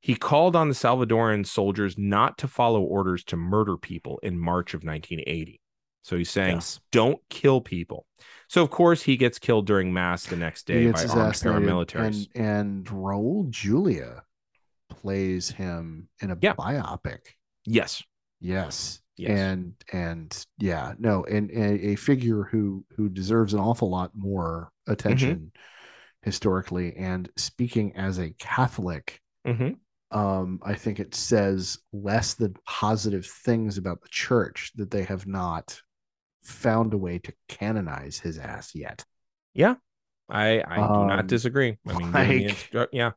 He called on the Salvadoran soldiers not to follow orders to murder people in March of 1980. So he's saying, Yes. don't kill people. So, of course, he gets killed during Mass the next day by armed paramilitaries. And, and Raul Julia plays him in a Yeah. biopic. yes. Yes. Yes. And and yeah, no, and, and a figure who who deserves an awful lot more attention Mm-hmm. historically. And speaking as a Catholic, hmm um, I think it says less than positive things about the church that they have not found a way to canonize his ass yet. Yeah, I, I do not Um, disagree. I mean, like- instru- yeah.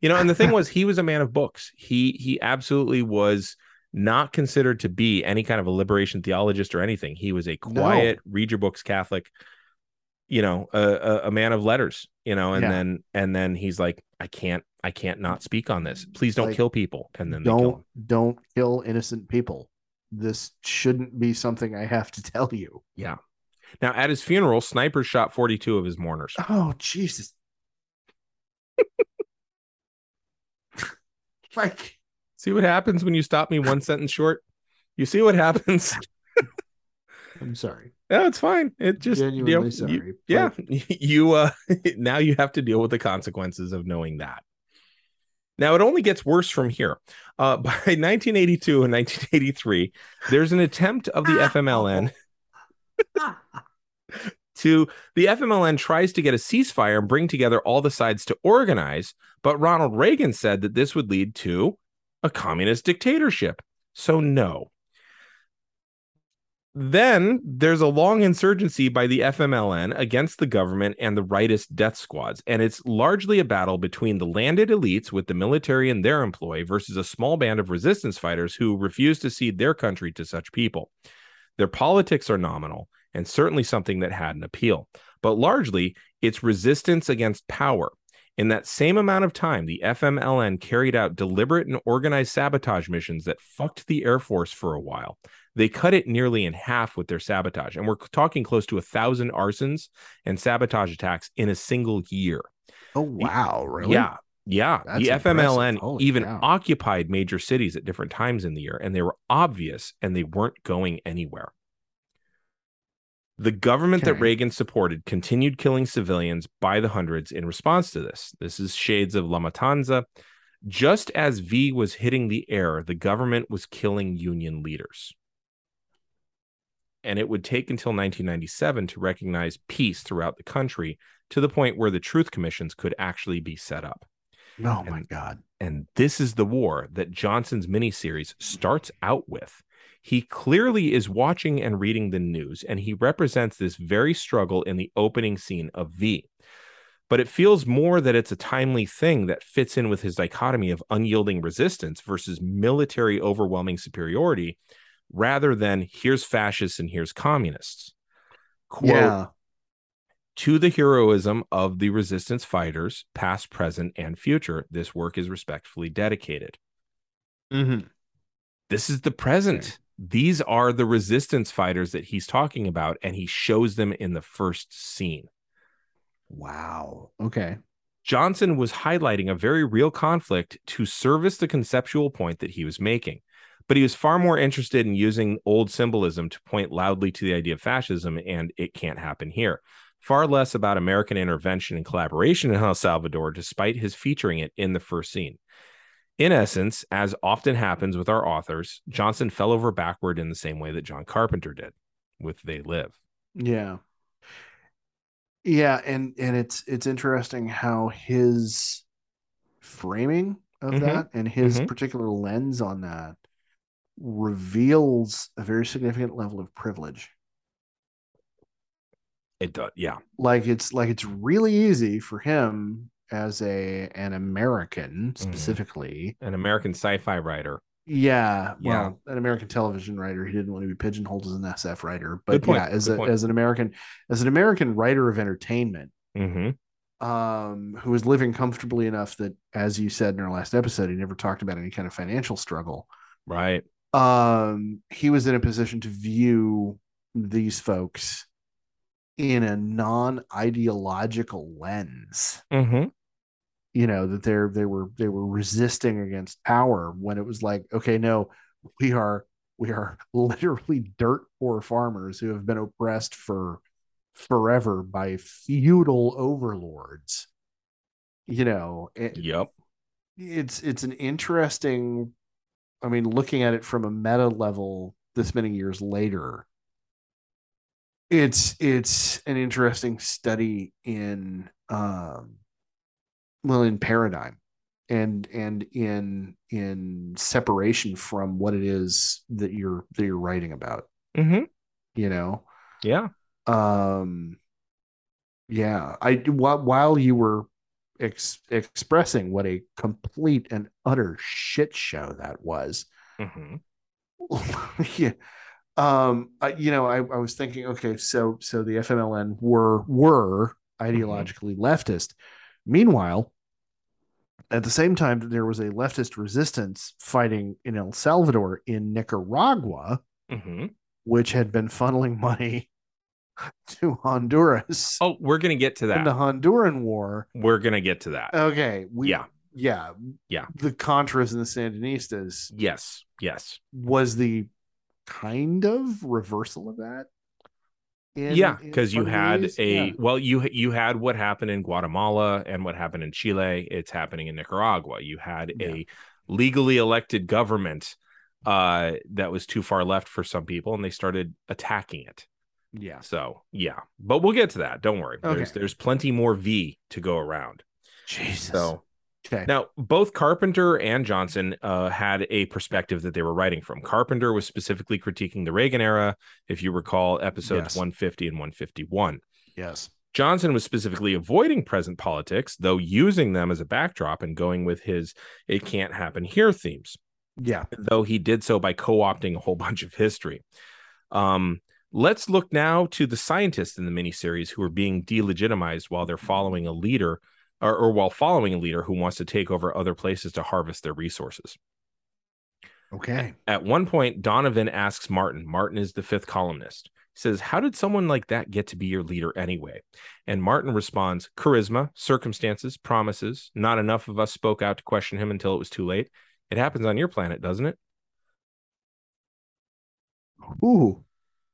You know, and the thing was, he was a man of books. He he absolutely was not considered to be any kind of a liberation theologist or anything. He was a No. quiet, read your books Catholic. You know, a, a, man of letters. You know, and Yeah. then and then he's like, I can't, I can't not speak on this. Mm, Please don't Like, kill people. And then don't him. don't kill innocent people. This shouldn't be something I have to tell you. Yeah. Now at his funeral, snipers shot forty two of his mourners. Oh Jesus! like See what happens when you stop me one sentence short. You see what happens. I'm sorry. No, it's fine. It just you know, Genuinely you- sorry, yeah, you uh now you have to deal with the consequences of knowing that. Now it only gets worse from here. Uh, by 1982 and 1983, there's an attempt of the FMLN to the FMLN tries to get a ceasefire and bring together all the sides to organize, but Ronald Reagan said that this would lead to a communist dictatorship. So no. Then there's a long insurgency by the FMLN against the government and the rightist death squads, and it's largely a battle between the landed elites with the military in their employ versus a small band of resistance fighters who refuse to cede their country to such people. Their politics are nominal and certainly something that had an appeal, but largely it's resistance against power. In that same amount of time, the FMLN carried out deliberate and organized sabotage missions that fucked the Air Force for a while. They cut it nearly in half with their sabotage, and we're talking close to a thousand arsons and sabotage attacks in a single year. Oh wow, really? Yeah. Yeah. That's the. FMLN Holy even cow. occupied major cities at different times in the year, and they were obvious and they weren't going anywhere. The government that Reagan supported continued killing civilians by the hundreds in response to this. This is shades of La Matanza. Just as V was hitting the air, the government was killing union leaders. And it would take until 1997 to recognize peace throughout the country to the point where the truth commissions could actually be set up. Oh my god. And this is the war that Johnson's miniseries starts out with. He clearly is watching and reading the news, and he represents this very struggle in the opening scene of V. But it feels more that it's a timely thing that fits in with his dichotomy of unyielding resistance versus military overwhelming superiority, rather than here's fascists and here's communists. Quote, yeah. to the heroism of the resistance fighters, past, present, and future, this work is respectfully dedicated. Mm-hmm. This is the present. Okay. These are the resistance fighters that he's talking about, and he shows them in the first scene. Wow. Okay. Johnson was highlighting a very real conflict to service the conceptual point that he was making. But he was far more interested in using old symbolism to point loudly to the idea of fascism, and it can't happen here. Far less about American intervention and collaboration in El Salvador, despite his featuring it in the first scene. In essence, as often happens with our authors, Johnson fell over backward in the same way that John Carpenter did with They Live. Yeah. Yeah, and and it's it's interesting how his framing of Mhm. that and his Mhm. particular lens on that reveals a very significant level of privilege. It does, yeah. Like it's like it's really easy for him as a an American Mm-hmm. specifically An American sci fi writer. Yeah, Yeah. well, an American television writer. He didn't want to be pigeonholed as an SF writer, but yeah, as good a point. as an American as an American writer of entertainment, Mm-hmm. um, who was living comfortably enough that, as you said in our last episode, he never talked about any kind of financial struggle. Right. Um, he was in a position to view these folks in a non-ideological lens. Mm-hmm. you know that they're they were they were resisting against power when it was like okay no we are we are literally dirt poor farmers who have been oppressed for forever by feudal overlords you know it, Yep. it's it's an interesting i mean looking at it from a meta level this many years later it's it's an interesting study in um well in paradigm and and in in separation from what it is that you're that you're writing about Mm-hmm. you know Yeah. um yeah i while, while you were ex- expressing what a complete and utter shit show that was Mm-hmm. yeah um I, you know I, I was thinking okay so so the fmln were were ideologically leftist meanwhile at the same time that there was a leftist resistance fighting in el salvador in nicaragua Mm-hmm. which had been funneling money to honduras Oh, we're gonna get to that. in the honduran war We're gonna get to that. okay we, Yeah. yeah Yeah. the contras and the sandinistas Yes. Yes. was the kind of reversal of that. in- yeah, because you part of the had ways? a Yeah. well, you you had what happened in Guatemala and what happened in Chile. It's happening in Nicaragua. You had a legally elected government uh, that was too far left for some people, and they started attacking it. Yeah. So yeah, but we'll get to that. Don't worry. There's Okay. there's plenty more V to go around. Jesus. So okay. now, both Carpenter and Johnson uh, had a perspective that they were writing from. Carpenter was specifically critiquing the Reagan era, if you recall episodes Yes. 150 and 151. yes. Johnson was specifically avoiding present politics, though using them as a backdrop and going with his it can't happen here themes, Yeah. though he did so by co opting a whole bunch of history. Um, let's look now to the scientists in the miniseries who are being delegitimized while they're mm-hmm. following a leader or, or while following a leader who wants to take over other places to harvest their resources. Okay. At one point, Donovan asks Martin, Martin is the fifth columnist. He says, How did someone like that get to be your leader anyway? And Martin responds, Charisma, circumstances, promises. Not enough of us spoke out to question him until it was too late. It happens on your planet, doesn't it? Ooh.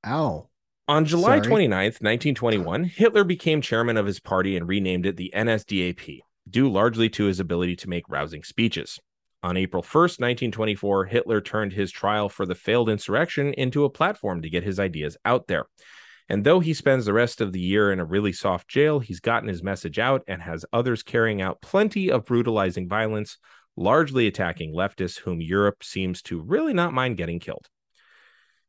Ow. On July Sorry. 29th, 1921, Hitler became chairman of his party and renamed it the NSDAP, due largely to his ability to make rousing speeches. On April 1st, 1924, Hitler turned his trial for the failed insurrection into a platform to get his ideas out there. And though he spends the rest of the year in a really soft jail, he's gotten his message out and has others carrying out plenty of brutalizing violence, largely attacking leftists whom Europe seems to really not mind getting killed.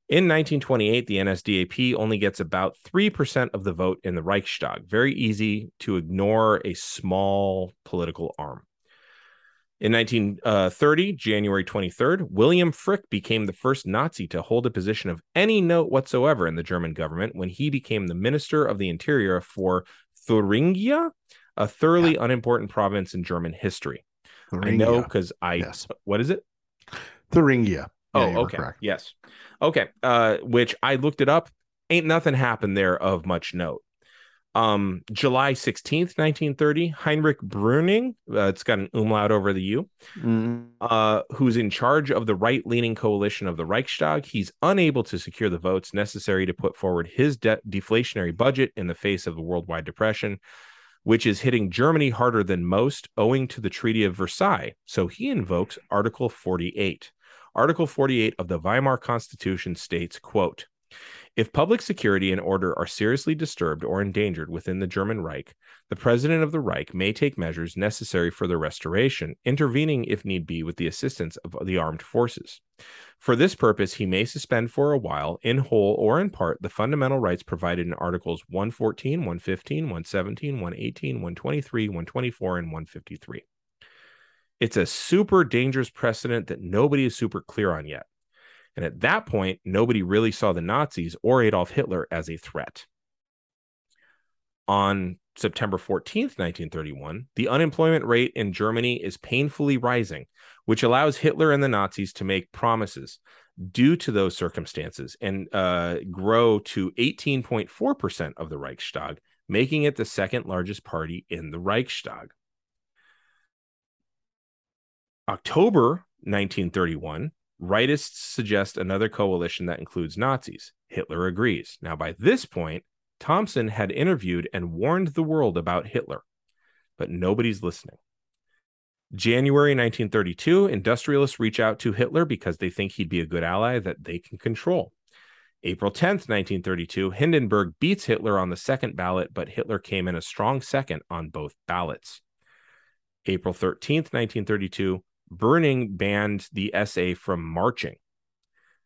In 1928, the NSDAP only gets about 3% of the vote in the Reichstag. Very easy to ignore a small political arm. In 1930, January 23rd, William Frick became the first Nazi to hold a position of any note whatsoever in the German government when he became the Minister of the Interior for Thuringia, a thoroughly unimportant province in German history. I know because I. Yes. What is it? Thuringia. Oh, Yeah, were okay. correct. Yes. Okay. Uh, which I looked it up. Ain't nothing happened there of much note. Um, July 16th, 1930, Heinrich Brüning, uh, it's got an umlaut over the U, Mm, uh, who's in charge of the right leaning coalition of the Reichstag. He's unable to secure the votes necessary to put forward his de- deflationary budget in the face of the worldwide depression, which is hitting Germany harder than most owing to the Treaty of Versailles. So he invokes Article 48. Article 48 of the Weimar Constitution states, quote, if public security and order are seriously disturbed or endangered within the German Reich, the President of the Reich may take measures necessary for their restoration, intervening if need be with the assistance of the armed forces. For this purpose, he may suspend for a while, in whole or in part, the fundamental rights provided in Articles 114, 115, 117, 118, 123, 124, and 153. It's a super dangerous precedent that nobody is super clear on yet. And at that point, nobody really saw the Nazis or Adolf Hitler as a threat. On September 14th, 1931, the unemployment rate in Germany is painfully rising, which allows Hitler and the Nazis to make promises due to those circumstances and uh, grow to 18.4% of the Reichstag, making it the second largest party in the Reichstag. October 1931, rightists suggest another coalition that includes Nazis. Hitler agrees. Now, by this point, Thompson had interviewed and warned the world about Hitler, but nobody's listening. January 1932, industrialists reach out to Hitler because they think he'd be a good ally that they can control. April 10th, 1932, Hindenburg beats Hitler on the second ballot, but Hitler came in a strong second on both ballots. April 13th, 1932, Brüning banned the SA from marching.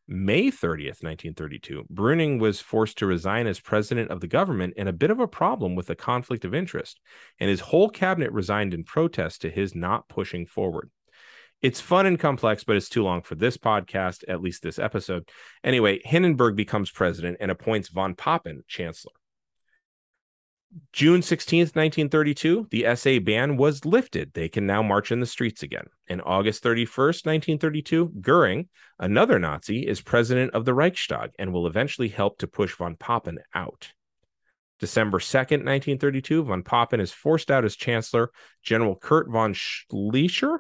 May 30th, 1932, Brüning was forced to resign as president of the government in a bit of a problem with a conflict of interest, and his whole cabinet resigned in protest to his not pushing forward. It's fun and complex, but it's too long for this podcast, at least this episode. Anyway, Hindenburg becomes president and appoints von Papen chancellor. June 16th, 1932, the SA ban was lifted. They can now march in the streets again. And August 31st, 1932, Goering, another Nazi, is president of the Reichstag and will eventually help to push von Papen out. December 2nd, 1932, von Papen is forced out as chancellor. General Kurt von Schleicher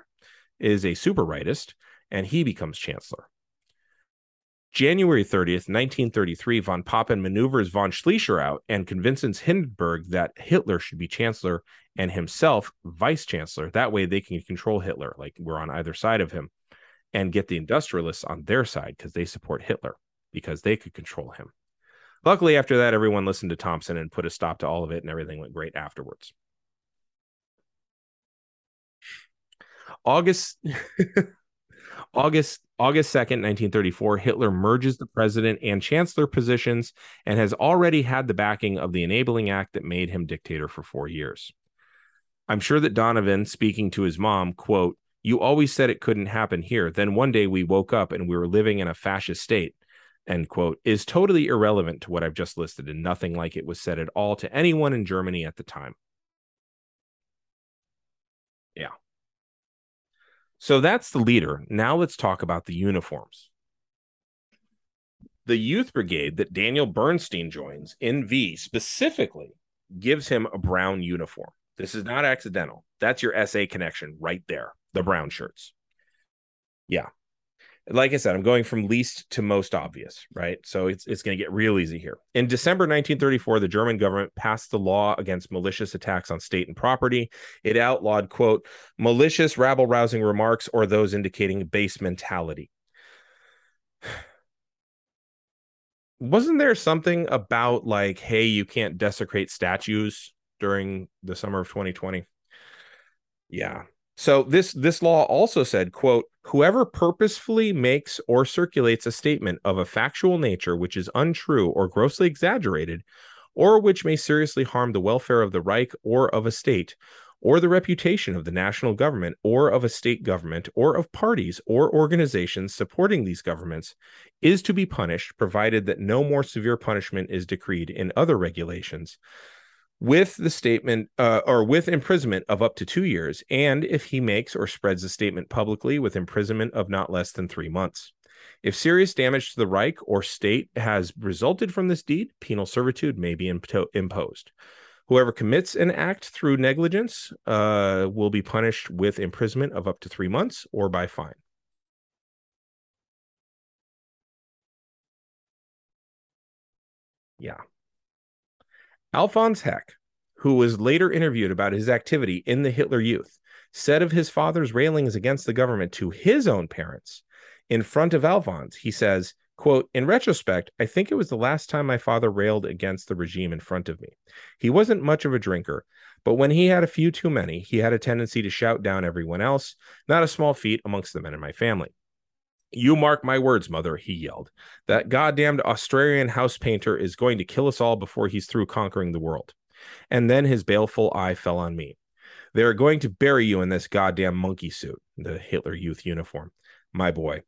is a super rightist, and he becomes chancellor. January 30th, 1933, von Papen maneuvers von Schleicher out and convinces Hindenburg that Hitler should be chancellor and himself vice chancellor. That way they can control Hitler, like we're on either side of him, and get the industrialists on their side because they support Hitler because they could control him. Luckily, after that, everyone listened to Thompson and put a stop to all of it, and everything went great afterwards. August August August 2nd, 1934, Hitler merges the president and chancellor positions and has already had the backing of the enabling act that made him dictator for 4 years. I'm sure that Donovan speaking to his mom, quote, "You always said it couldn't happen here. Then one day we woke up and we were living in a fascist state." End quote is totally irrelevant to what I've just listed and nothing like it was said at all to anyone in Germany at the time. Yeah. So that's the leader. Now let's talk about the uniforms. The youth brigade that Daniel Bernstein joins in V specifically gives him a brown uniform. This is not accidental. That's your SA connection right there, the brown shirts. Yeah like I said, I'm going from least to most obvious, right? So it's it's going to get real easy here. In December 1934, the German government passed the law against malicious attacks on state and property. It outlawed, quote, malicious, rabble rousing remarks or those indicating base mentality. Wasn't there something about like, hey, you can't desecrate statues during the summer of 2020? Yeah, so this this law also said, quote, whoever purposefully makes or circulates a statement of a factual nature which is untrue or grossly exaggerated, or which may seriously harm the welfare of the Reich or of a state, or the reputation of the national government or of a state government or of parties or organizations supporting these governments is to be punished provided that no more severe punishment is decreed in other regulations with the statement uh, or with imprisonment of up to two years, and if he makes or spreads the statement publicly, with imprisonment of not less than three months. If serious damage to the Reich or state has resulted from this deed, penal servitude may be impo- imposed. Whoever commits an act through negligence uh, will be punished with imprisonment of up to three months or by fine. Yeah. Alphonse Heck, who was later interviewed about his activity in the Hitler Youth, said of his father's railings against the government to his own parents in front of Alphonse, he says, quote, in retrospect, I think it was the last time my father railed against the regime in front of me. He wasn't much of a drinker, but when he had a few too many, he had a tendency to shout down everyone else, not a small feat amongst the men in my family. You mark my words, mother, he yelled. That goddamned Australian house painter is going to kill us all before he's through conquering the world. And then his baleful eye fell on me. They are going to bury you in this goddamn monkey suit. the Hitler Youth uniform. My boy.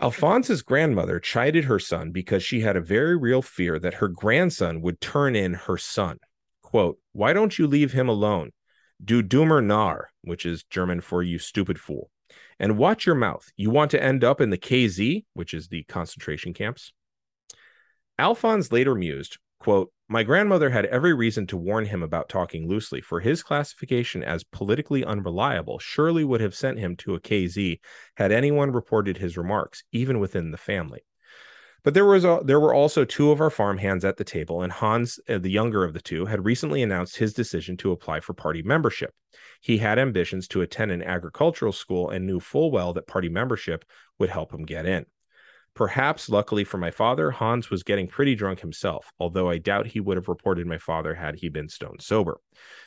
Alphonse's grandmother chided her son because she had a very real fear that her grandson would turn in her son. Quote, Why don't you leave him alone? Do dummer nar, which is German for you stupid fool. And watch your mouth. You want to end up in the KZ, which is the concentration camps. Alphonse later mused, quote, My grandmother had every reason to warn him about talking loosely, for his classification as politically unreliable surely would have sent him to a KZ had anyone reported his remarks, even within the family. But there was a, there were also two of our farm hands at the table, and Hans, uh, the younger of the two, had recently announced his decision to apply for party membership. He had ambitions to attend an agricultural school and knew full well that party membership would help him get in. Perhaps luckily for my father, Hans was getting pretty drunk himself, although I doubt he would have reported my father had he been stone sober.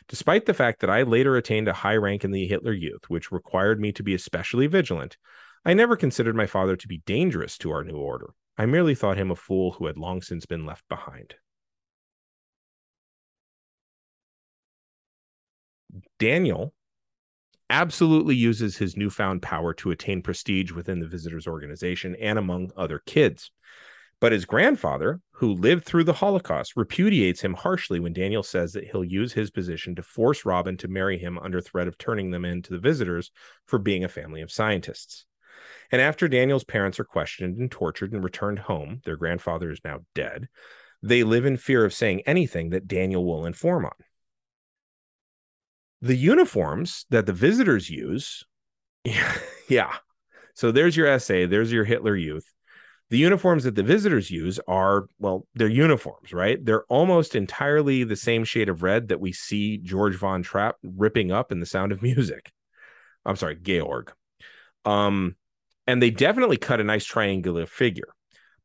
Despite the fact that I later attained a high rank in the Hitler Youth, which required me to be especially vigilant, I never considered my father to be dangerous to our new order. I merely thought him a fool who had long since been left behind. Daniel absolutely uses his newfound power to attain prestige within the visitors organization and among other kids. But his grandfather, who lived through the Holocaust, repudiates him harshly when Daniel says that he'll use his position to force Robin to marry him under threat of turning them into the visitors for being a family of scientists. And after Daniel's parents are questioned and tortured and returned home, their grandfather is now dead. They live in fear of saying anything that Daniel will inform on. The uniforms that the visitors use, yeah. So there's your SA, there's your Hitler Youth. The uniforms that the visitors use are, well, they're uniforms, right? They're almost entirely the same shade of red that we see George von Trapp ripping up in The Sound of Music. I'm sorry, Georg. Um, and they definitely cut a nice triangular figure.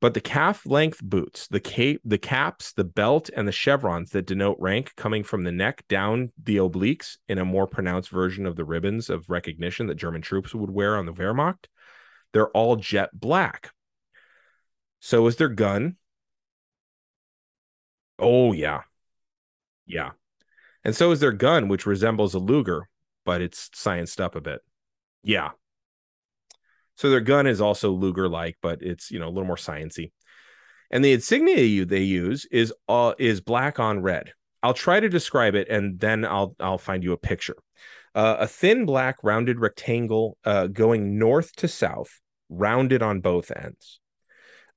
But the calf length boots, the cape, the caps, the belt, and the chevrons that denote rank coming from the neck down the obliques in a more pronounced version of the ribbons of recognition that German troops would wear on the Wehrmacht, they're all jet black. So is their gun. Oh, yeah. Yeah. And so is their gun, which resembles a Luger, but it's scienced up a bit. Yeah. So their gun is also Luger like, but it's you know a little more sciency. And the insignia they use is uh, is black on red. I'll try to describe it, and then I'll I'll find you a picture. Uh, a thin black rounded rectangle uh, going north to south, rounded on both ends.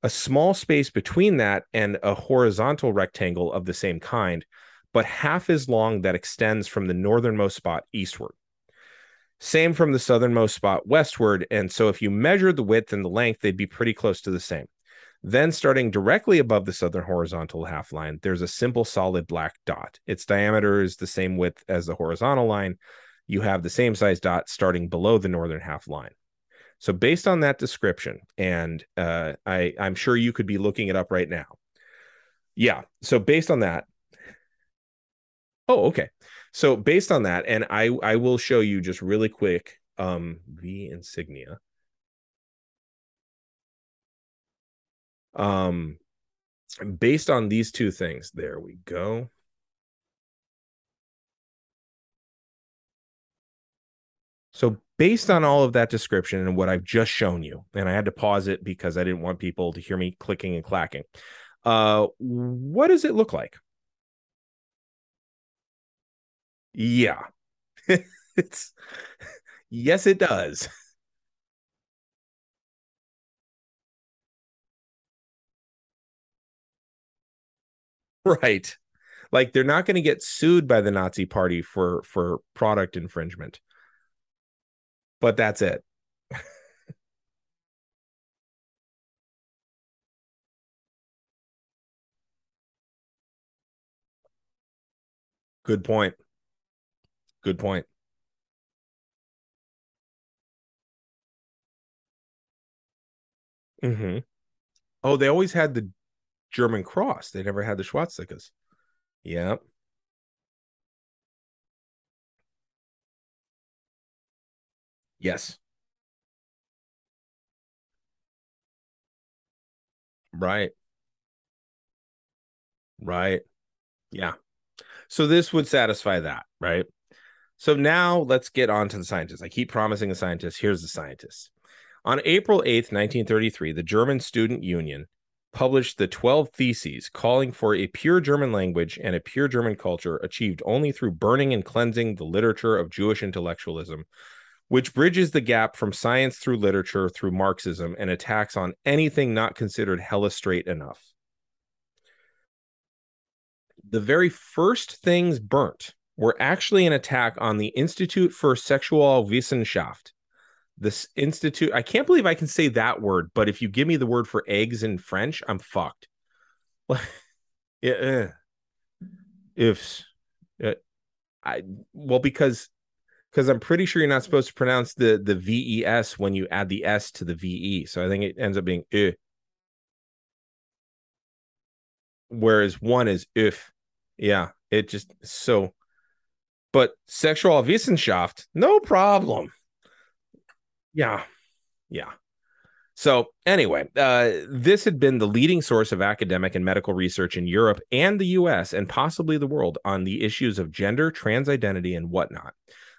A small space between that and a horizontal rectangle of the same kind, but half as long that extends from the northernmost spot eastward. Same from the southernmost spot westward. And so if you measure the width and the length, they'd be pretty close to the same. Then, starting directly above the southern horizontal half line, there's a simple solid black dot. Its diameter is the same width as the horizontal line. You have the same size dot starting below the northern half line. So, based on that description, and uh, I, I'm sure you could be looking it up right now. Yeah. So, based on that, oh, okay. So based on that, and I I will show you just really quick um V insignia. Um based on these two things, there we go. So based on all of that description and what I've just shown you, and I had to pause it because I didn't want people to hear me clicking and clacking. Uh, what does it look like? Yeah. it's yes, it does. Right. Like they're not going to get sued by the Nazi party for for product infringement. But that's it. Good point. Good point. Mm-hmm. Oh, they always had the German cross. They never had the swastikas. Yep. Yes. Right. Right. Yeah. So this would satisfy that, right? So now let's get on to the scientists. I keep promising the scientists. Here's the scientists. On April 8th, 1933, the German Student Union published the 12 Theses calling for a pure German language and a pure German culture achieved only through burning and cleansing the literature of Jewish intellectualism, which bridges the gap from science through literature through Marxism and attacks on anything not considered hella straight enough. The very first things burnt were actually an attack on the Institute for Sexualwissenschaft, this institute i can't believe i can say that word but if you give me the word for eggs in french i'm fucked. Yeah uh, ifs. Uh, i well because because i'm pretty sure you're not supposed to pronounce the the ves when you add the s to the ve so i think it ends up being uh. whereas one is if. Yeah it just so but sexual Sexualwissenschaft no problem yeah. Yeah. So, anyway, uh, this had been the leading source of academic and medical research in Europe and the US and possibly the world on the issues of gender, trans identity, and whatnot.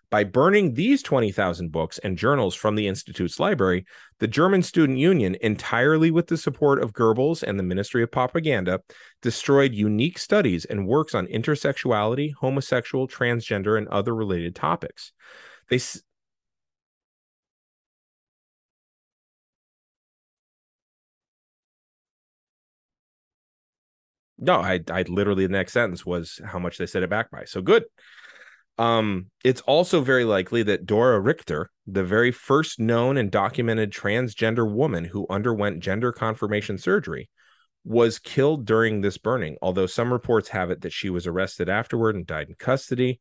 By burning these 20,000 books and journals from the Institute's library, the German Student Union, entirely with the support of Goebbels and the Ministry of Propaganda, destroyed unique studies and works on intersexuality, homosexual, transgender, and other related topics. They No, I I literally the next sentence was how much they set it back by. So good. Um, it's also very likely that Dora Richter, the very first known and documented transgender woman who underwent gender confirmation surgery, was killed during this burning, although some reports have it that she was arrested afterward and died in custody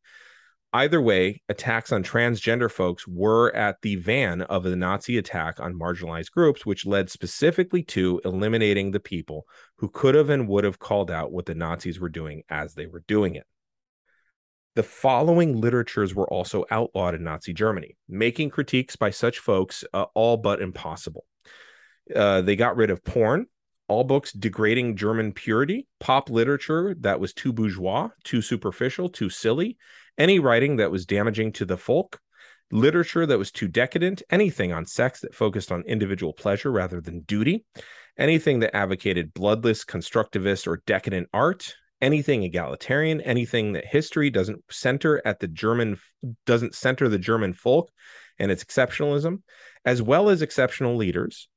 either way, attacks on transgender folks were at the van of the Nazi attack on marginalized groups, which led specifically to eliminating the people who could have and would have called out what the Nazis were doing as they were doing it. The following literatures were also outlawed in Nazi Germany, making critiques by such folks uh, all but impossible. Uh, they got rid of porn, all books degrading German purity, pop literature that was too bourgeois, too superficial, too silly, any writing that was damaging to the folk, literature that was too decadent, anything on sex that focused on individual pleasure rather than duty, anything that advocated bloodless, constructivist, or decadent art, anything egalitarian, anything that history doesn't center at the German doesn't center the German folk and its exceptionalism, as well as exceptional leaders,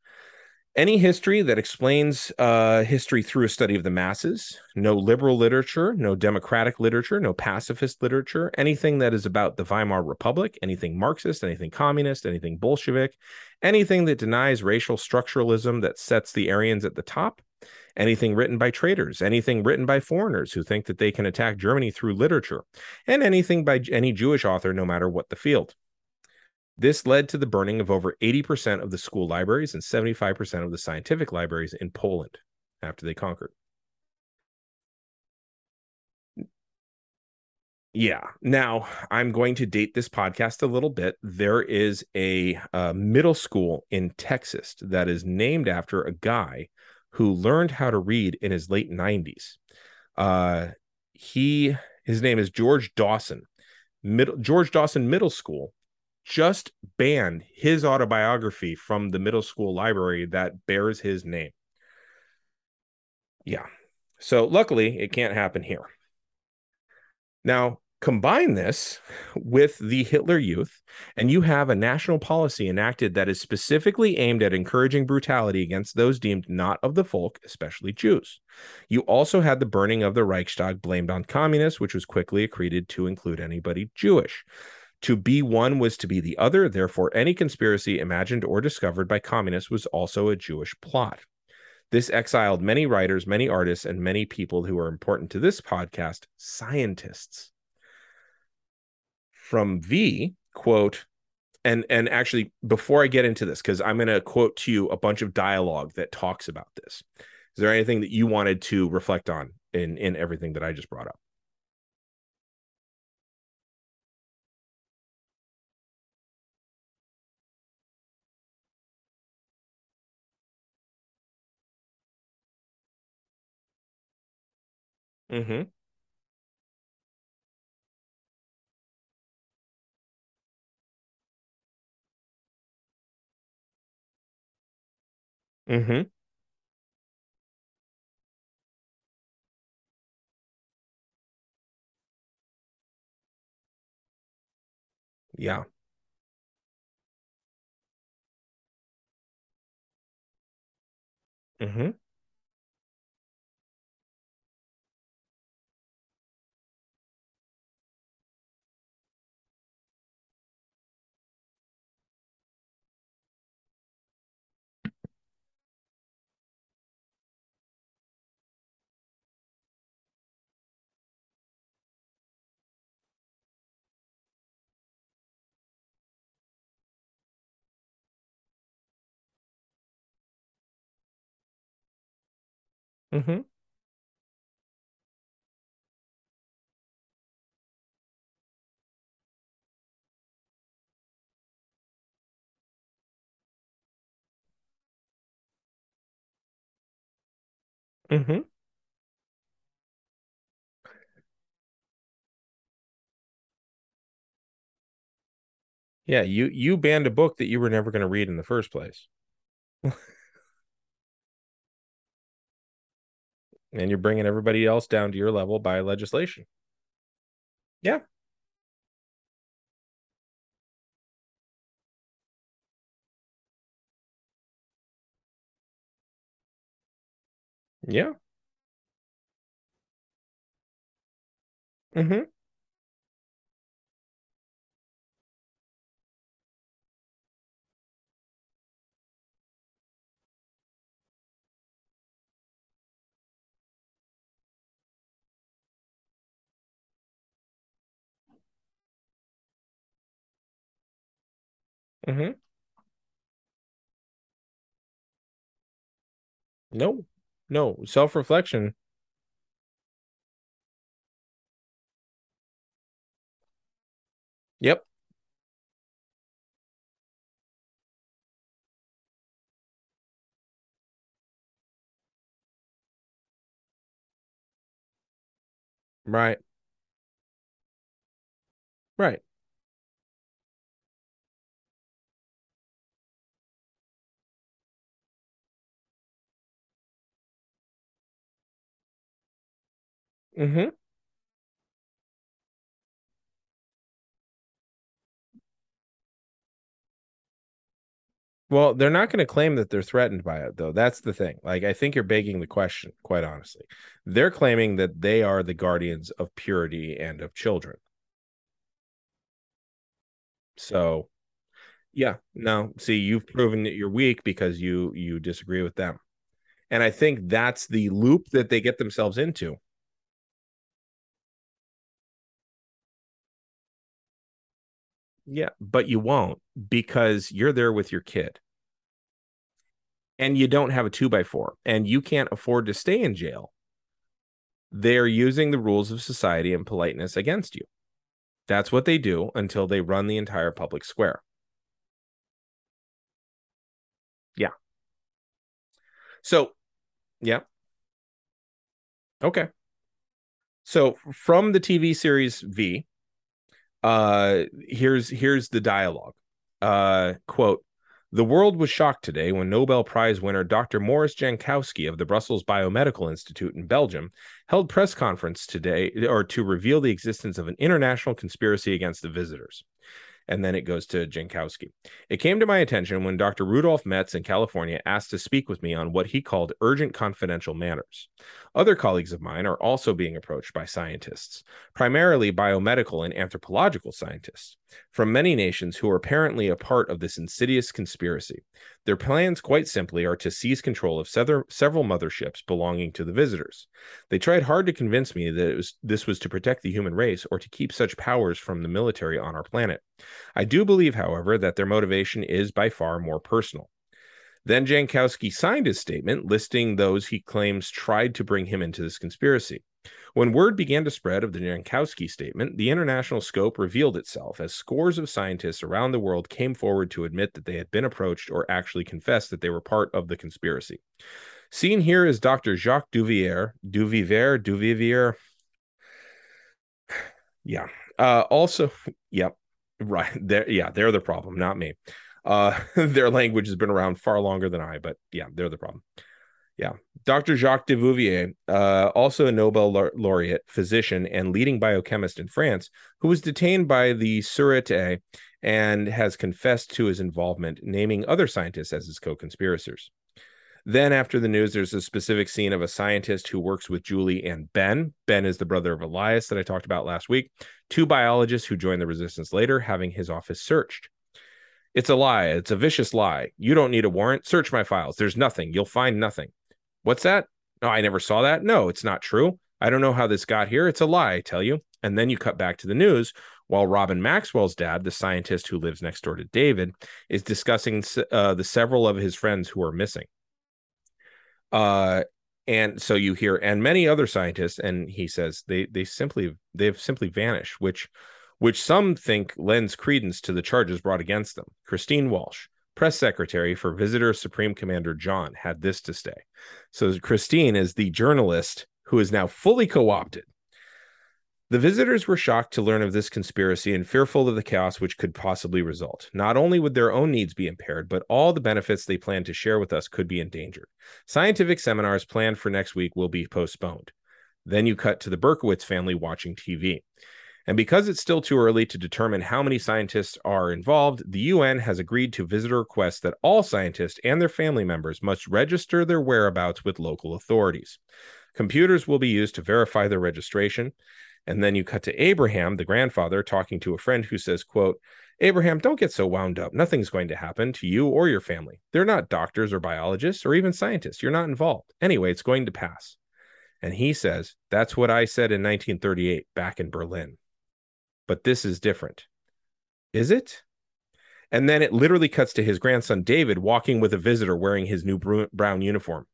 any history that explains uh, history through a study of the masses, no liberal literature, no democratic literature, no pacifist literature, anything that is about the Weimar Republic, anything Marxist, anything communist, anything Bolshevik, anything that denies racial structuralism that sets the Aryans at the top, anything written by traitors, anything written by foreigners who think that they can attack Germany through literature, and anything by any Jewish author, no matter what the field. This led to the burning of over 80% of the school libraries and 75% of the scientific libraries in Poland after they conquered. Yeah. Now I'm going to date this podcast a little bit. There is a uh, middle school in Texas that is named after a guy who learned how to read in his late 90s. Uh, he his name is George Dawson. Middle George Dawson Middle School just banned his autobiography from the middle school library that bears his name. Yeah. So luckily, it can't happen here. Now, combine this with the Hitler Youth, and you have a national policy enacted that is specifically aimed at encouraging brutality against those deemed not of the folk, especially Jews. You also had the burning of the Reichstag blamed on communists, which was quickly accreted to include anybody Jewish. To be one was to be the other. Therefore, any conspiracy imagined or discovered by communists was also a Jewish plot. This exiled many writers, many artists, and many people who are important to this podcast, scientists. From V, quote, and and actually before I get into this, because I'm to quote to you a bunch of dialogue that talks about this. Is there anything that you wanted to reflect on in in everything that I just brought up? Mm-hmm. Mm-hmm. Yeah. Mm-hmm. Mm-hmm. Mm-hmm. Yeah, you you banned a book that you were never going to read in the first place. and you're bringing everybody else down to your level by legislation. Yeah. Yeah. Mm-hmm. Mm-hmm. No, no. Self-reflection. Yep. Right. Right. Mm-hmm. Well, they're not going to claim that they're threatened by it, though. That's the thing. Like, I think you're begging the question, quite honestly. They're claiming that they are the guardians of purity and of children. So, yeah, no. See, you've proven that you're weak because you you disagree with them. And I think that's the loop that they get themselves into. Yeah, but you won't because you're there with your kid and you don't have a two by four and you can't afford to stay in jail. They're using the rules of society and politeness against you. That's what they do until they run the entire public square. Yeah. So, yeah. Okay. So, from the TV series V, uh here's here's the dialogue uh quote the world was shocked today when Nobel Prize winner Dr. Morris Jankowski of the Brussels Biomedical Institute in Belgium held press conference today or to reveal the existence of an international conspiracy against the visitors and then it goes to Jankowski. It came to my attention when Dr. Rudolf Metz in California asked to speak with me on what he called urgent confidential matters. Other colleagues of mine are also being approached by scientists, primarily biomedical and anthropological scientists, from many nations who are apparently a part of this insidious conspiracy. Their plans, quite simply, are to seize control of several motherships belonging to the visitors. They tried hard to convince me that was, this was to protect the human race or to keep such powers from the military on our planet. I do believe, however, that their motivation is by far more personal. Then Jankowski signed his statement listing those he claims tried to bring him into this conspiracy. When word began to spread of the Jankowski statement, the international scope revealed itself as scores of scientists around the world came forward to admit that they had been approached or actually confessed that they were part of the conspiracy. Seen here is Dr. Jacques Duvier, Duvivier, Duvivier. Yeah. Uh, also, yep, right there. Yeah, they're the problem, not me. Uh, their language has been around far longer than I, but yeah, they're the problem. Yeah. Dr. Jacques de Bouvier, uh, also a Nobel laureate, physician, and leading biochemist in France, who was detained by the Sûreté and has confessed to his involvement, naming other scientists as his co conspirators. Then, after the news, there's a specific scene of a scientist who works with Julie and Ben. Ben is the brother of Elias that I talked about last week. Two biologists who join the resistance later, having his office searched. It's a lie. It's a vicious lie. You don't need a warrant. Search my files. There's nothing. You'll find nothing. What's that? No, I never saw that. No, it's not true. I don't know how this got here. It's a lie, I tell you. And then you cut back to the news while Robin Maxwell's dad, the scientist who lives next door to David, is discussing uh, the several of his friends who are missing. Uh, and so you hear, and many other scientists, and he says they they simply they've simply vanished, which which some think lends credence to the charges brought against them. Christine Walsh, press secretary for Visitor Supreme Commander John, had this to say. So Christine is the journalist who is now fully co-opted the visitors were shocked to learn of this conspiracy and fearful of the chaos which could possibly result. Not only would their own needs be impaired, but all the benefits they planned to share with us could be endangered. Scientific seminars planned for next week will be postponed. Then you cut to the Berkowitz family watching TV. And because it's still too early to determine how many scientists are involved, the UN has agreed to visit a request that all scientists and their family members must register their whereabouts with local authorities. Computers will be used to verify their registration. And then you cut to Abraham, the grandfather, talking to a friend who says, quote, Abraham, don't get so wound up. Nothing's going to happen to you or your family. They're not doctors or biologists or even scientists. You're not involved. Anyway, it's going to pass. And he says, That's what I said in 1938 back in Berlin. But this is different. Is it? And then it literally cuts to his grandson, David, walking with a visitor wearing his new brown uniform.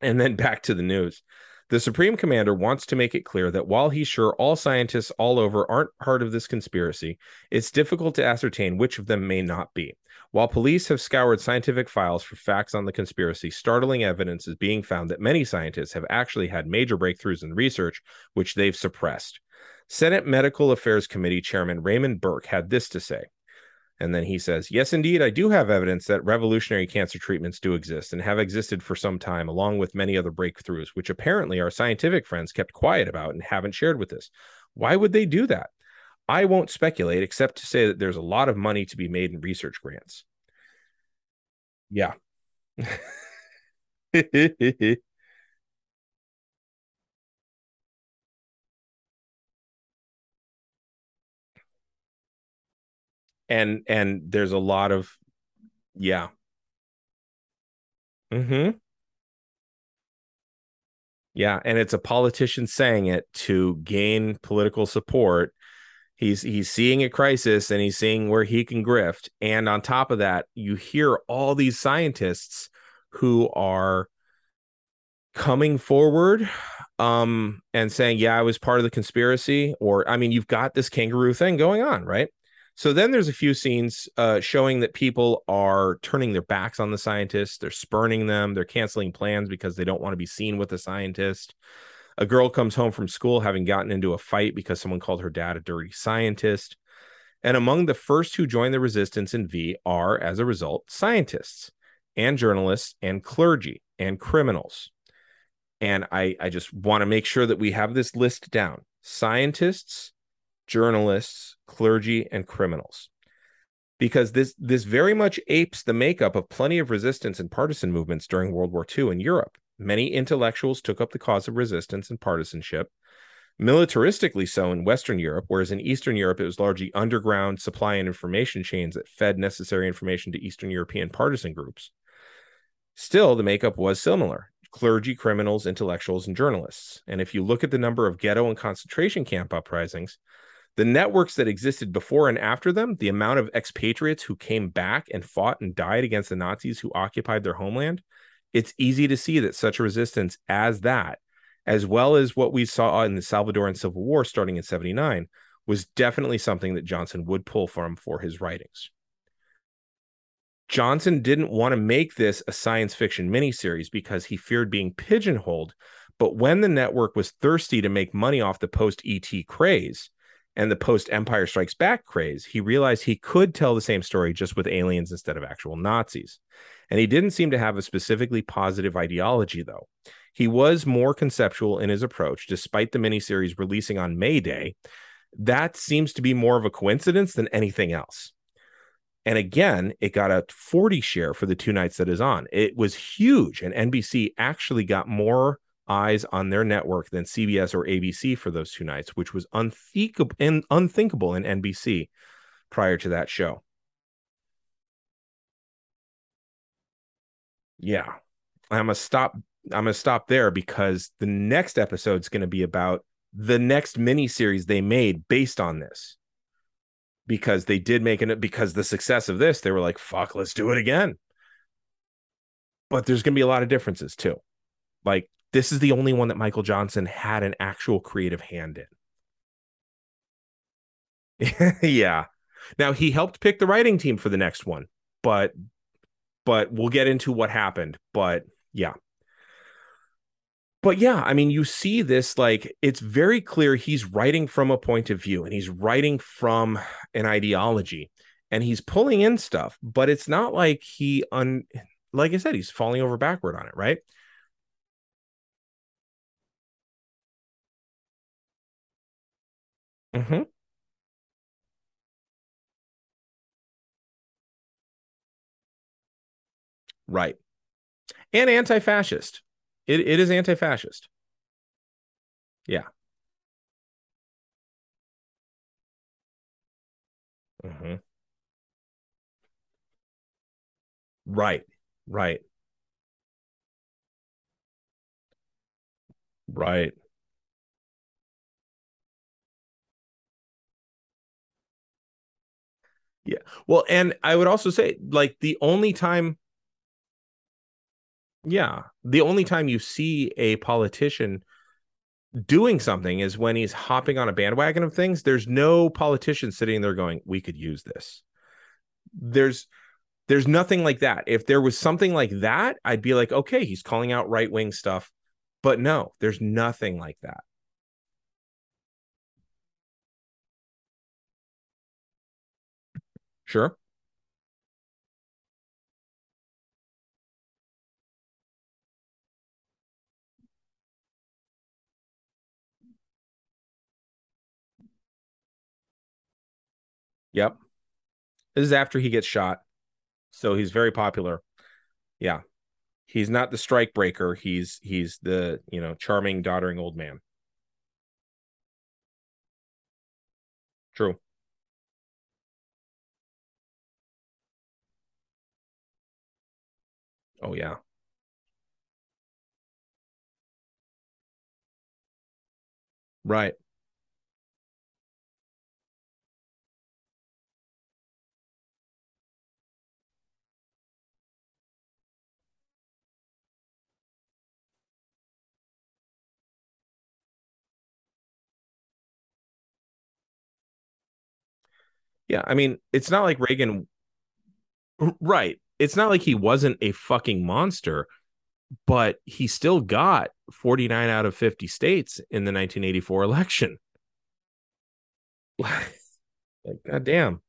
And then back to the news. The Supreme Commander wants to make it clear that while he's sure all scientists all over aren't part of this conspiracy, it's difficult to ascertain which of them may not be. While police have scoured scientific files for facts on the conspiracy, startling evidence is being found that many scientists have actually had major breakthroughs in research, which they've suppressed. Senate Medical Affairs Committee Chairman Raymond Burke had this to say and then he says, Yes, indeed, I do have evidence that revolutionary cancer treatments do exist and have existed for some time, along with many other breakthroughs, which apparently our scientific friends kept quiet about and haven't shared with us. Why would they do that? I won't speculate, except to say that there's a lot of money to be made in research grants. Yeah. and and there's a lot of yeah. Mm-hmm. Yeah and it's a politician saying it to gain political support. He's he's seeing a crisis and he's seeing where he can grift. And on top of that you hear all these scientists who are coming forward um and saying yeah i was part of the conspiracy or i mean you've got this kangaroo thing going on right so then there's a few scenes uh, showing that people are turning their backs on the scientists. They're spurning them. They're canceling plans because they don't want to be seen with the scientist. A girl comes home from school having gotten into a fight because someone called her dad a dirty scientist. And among the first who join the resistance in V are, as a result, scientists and journalists and clergy and criminals. And I, I just want to make sure that we have this list down scientists, journalists, clergy, and criminals. Because this this very much apes the makeup of plenty of resistance and partisan movements during World War II in Europe. Many intellectuals took up the cause of resistance and partisanship, militaristically so in Western Europe, whereas in Eastern Europe it was largely underground supply and information chains that fed necessary information to Eastern European partisan groups. Still, the makeup was similar clergy, criminals, intellectuals, and journalists. And if you look at the number of ghetto and concentration camp uprisings, the networks that existed before and after them, the amount of expatriates who came back and fought and died against the Nazis who occupied their homeland, it's easy to see that such a resistance as that, as well as what we saw in the Salvadoran Civil War starting in 79, was definitely something that Johnson would pull from for his writings. Johnson didn't want to make this a science fiction miniseries because he feared being pigeonholed. But when the network was thirsty to make money off the post ET craze, and the post Empire Strikes Back craze, he realized he could tell the same story just with aliens instead of actual Nazis. And he didn't seem to have a specifically positive ideology, though. He was more conceptual in his approach, despite the miniseries releasing on May Day. That seems to be more of a coincidence than anything else. And again, it got a 40 share for the two nights that is on. It was huge, and NBC actually got more eyes on their network than CBS or ABC for those two nights, which was unthinkable and unthinkable in NBC prior to that show. Yeah. I'm gonna stop. I'm gonna stop there because the next episode is gonna be about the next mini series they made based on this. Because they did make it because the success of this, they were like, fuck, let's do it again. But there's gonna be a lot of differences too. Like this is the only one that Michael Johnson had an actual creative hand in. yeah. Now he helped pick the writing team for the next one, but but we'll get into what happened. But yeah. But yeah, I mean, you see this like it's very clear he's writing from a point of view and he's writing from an ideology and he's pulling in stuff, but it's not like he un like I said, he's falling over backward on it, right? Mm-hmm. Right. And anti-fascist. It it is anti-fascist. Yeah. Mm-hmm. Right. Right. Right. Yeah. Well, and I would also say, like, the only time, yeah, the only time you see a politician doing something is when he's hopping on a bandwagon of things. There's no politician sitting there going, we could use this. There's, there's nothing like that. If there was something like that, I'd be like, okay, he's calling out right wing stuff. But no, there's nothing like that. Sure. Yep. This is after he gets shot. So he's very popular. Yeah. He's not the strike breaker. He's he's the, you know, charming, doddering old man. True. Oh yeah. Right. Yeah, I mean, it's not like Reagan right. It's not like he wasn't a fucking monster, but he still got 49 out of 50 states in the 1984 election. like, god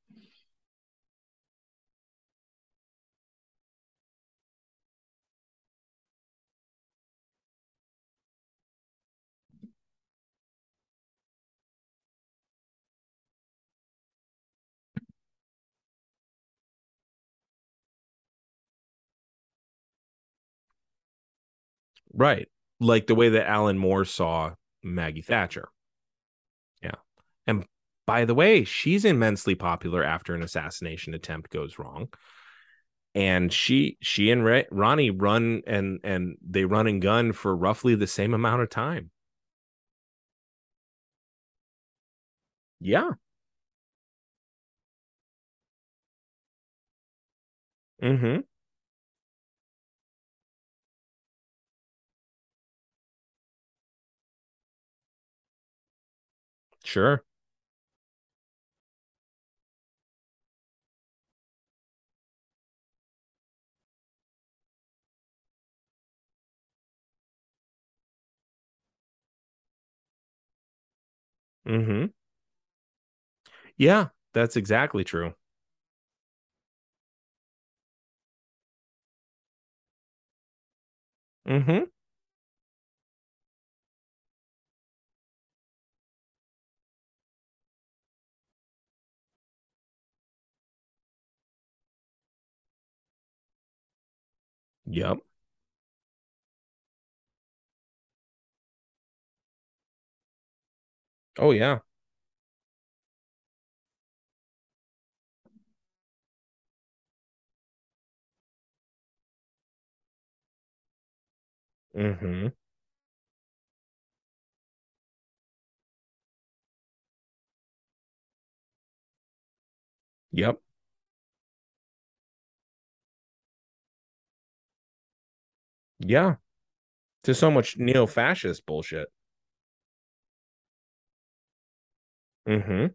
Right. Like the way that Alan Moore saw Maggie Thatcher. Yeah. And by the way, she's immensely popular after an assassination attempt goes wrong. And she she and Ronnie run and and they run and gun for roughly the same amount of time. Yeah. Mm-hmm. Sure. Mm-hmm. Yeah, that's exactly true. Mm-hmm. Yep. Oh yeah. Mm-hmm. Yep. Yeah. To so much neo-fascist bullshit. Mm-hmm.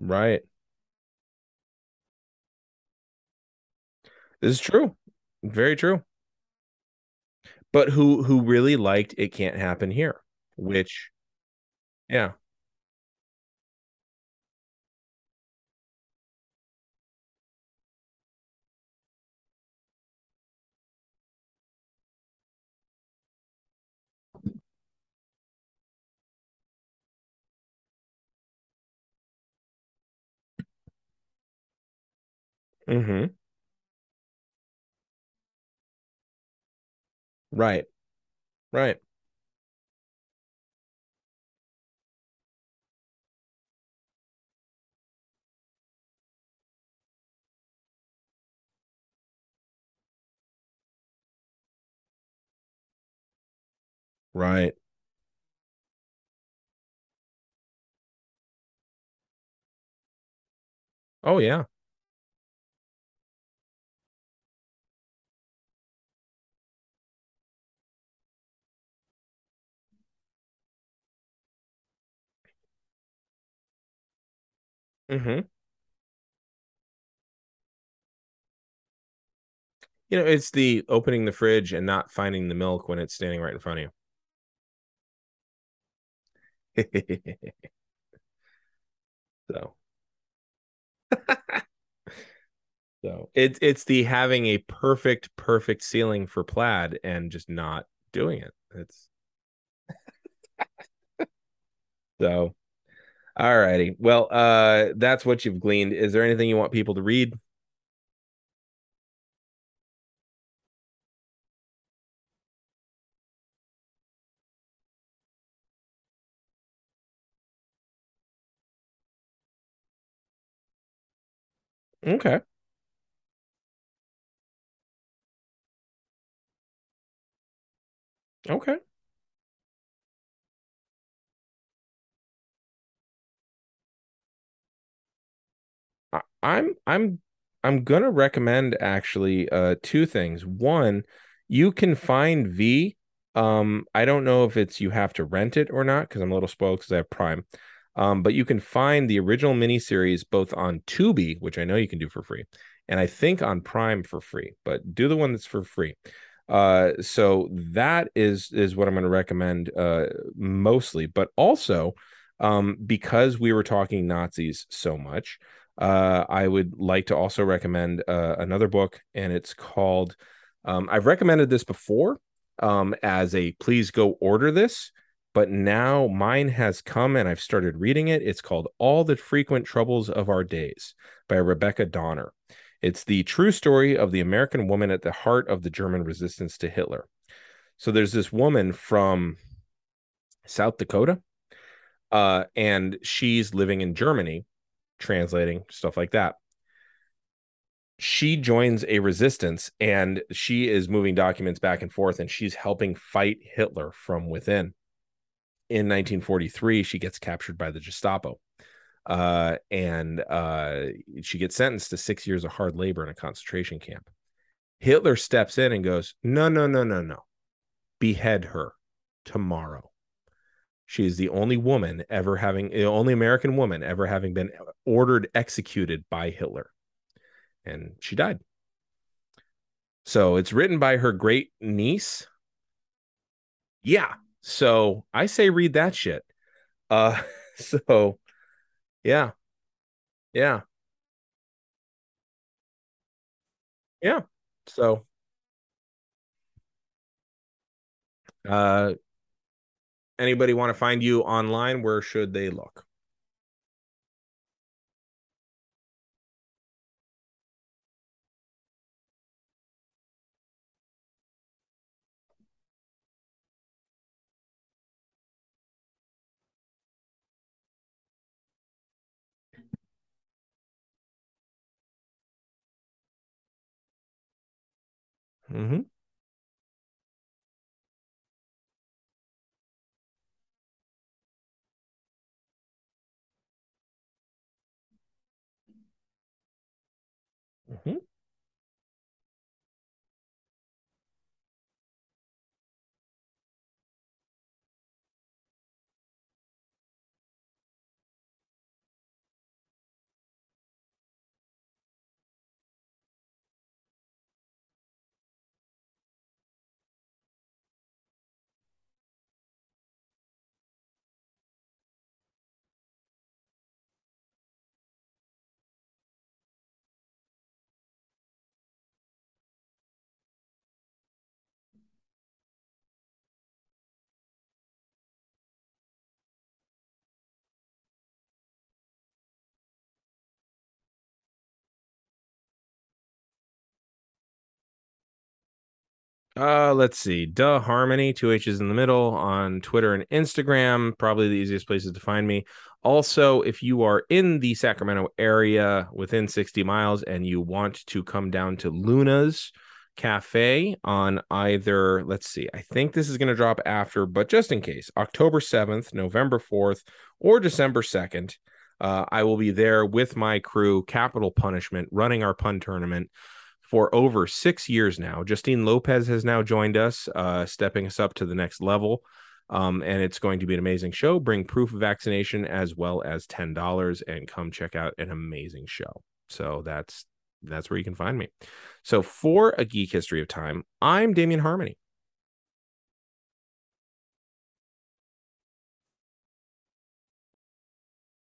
Right. This is true. Very true. But who who really liked It Can't Happen Here, which yeah. Mm-hmm. Right. Right. Right. Oh yeah. Mm-hmm. You know, it's the opening the fridge and not finding the milk when it's standing right in front of you. so so it's it's the having a perfect, perfect ceiling for plaid and just not doing it. It's so all righty. Well, uh that's what you've gleaned. Is there anything you want people to read? Okay. Okay. I'm I'm I'm gonna recommend actually uh two things. One, you can find V. Um, I don't know if it's you have to rent it or not because I'm a little spoiled because I have Prime. Um, but you can find the original miniseries both on Tubi, which I know you can do for free, and I think on Prime for free. But do the one that's for free. Uh, so that is is what I'm going to recommend uh mostly, but also um because we were talking Nazis so much uh, I would like to also recommend uh, another book, and it's called. Um, I've recommended this before um, as a please go order this, but now mine has come and I've started reading it. It's called All the Frequent Troubles of Our Days by Rebecca Donner. It's the true story of the American woman at the heart of the German resistance to Hitler. So there's this woman from South Dakota, uh, and she's living in Germany translating stuff like that she joins a resistance and she is moving documents back and forth and she's helping fight Hitler from within. In 1943, she gets captured by the Gestapo. Uh, and uh, she gets sentenced to six years of hard labor in a concentration camp. Hitler steps in and goes, No, no, no, no, no. Behead her tomorrow. She is the only woman ever having, the only American woman ever having been ordered executed by Hitler. and she died. So it's written by her great niece. Yeah. So I say read that shit. Uh so yeah. Yeah. Yeah. So uh anybody want to find you online, where should they look? Mm-hmm. Uh, let's see. Duh Harmony, two H's in the middle on Twitter and Instagram. Probably the easiest places to find me. Also, if you are in the Sacramento area within 60 miles and you want to come down to Luna's Cafe on either, let's see, I think this is going to drop after, but just in case, October 7th, November 4th, or December 2nd, uh, I will be there with my crew, Capital Punishment, running our pun tournament for over six years now. Justine Lopez has now joined us, uh, stepping us up to the next level. Um, and it's going to be an amazing show. Bring proof of vaccination as well as ten dollars, and come check out an amazing show. So that's that's where you can find me. So for a geek history of time, I'm Damien Harmony.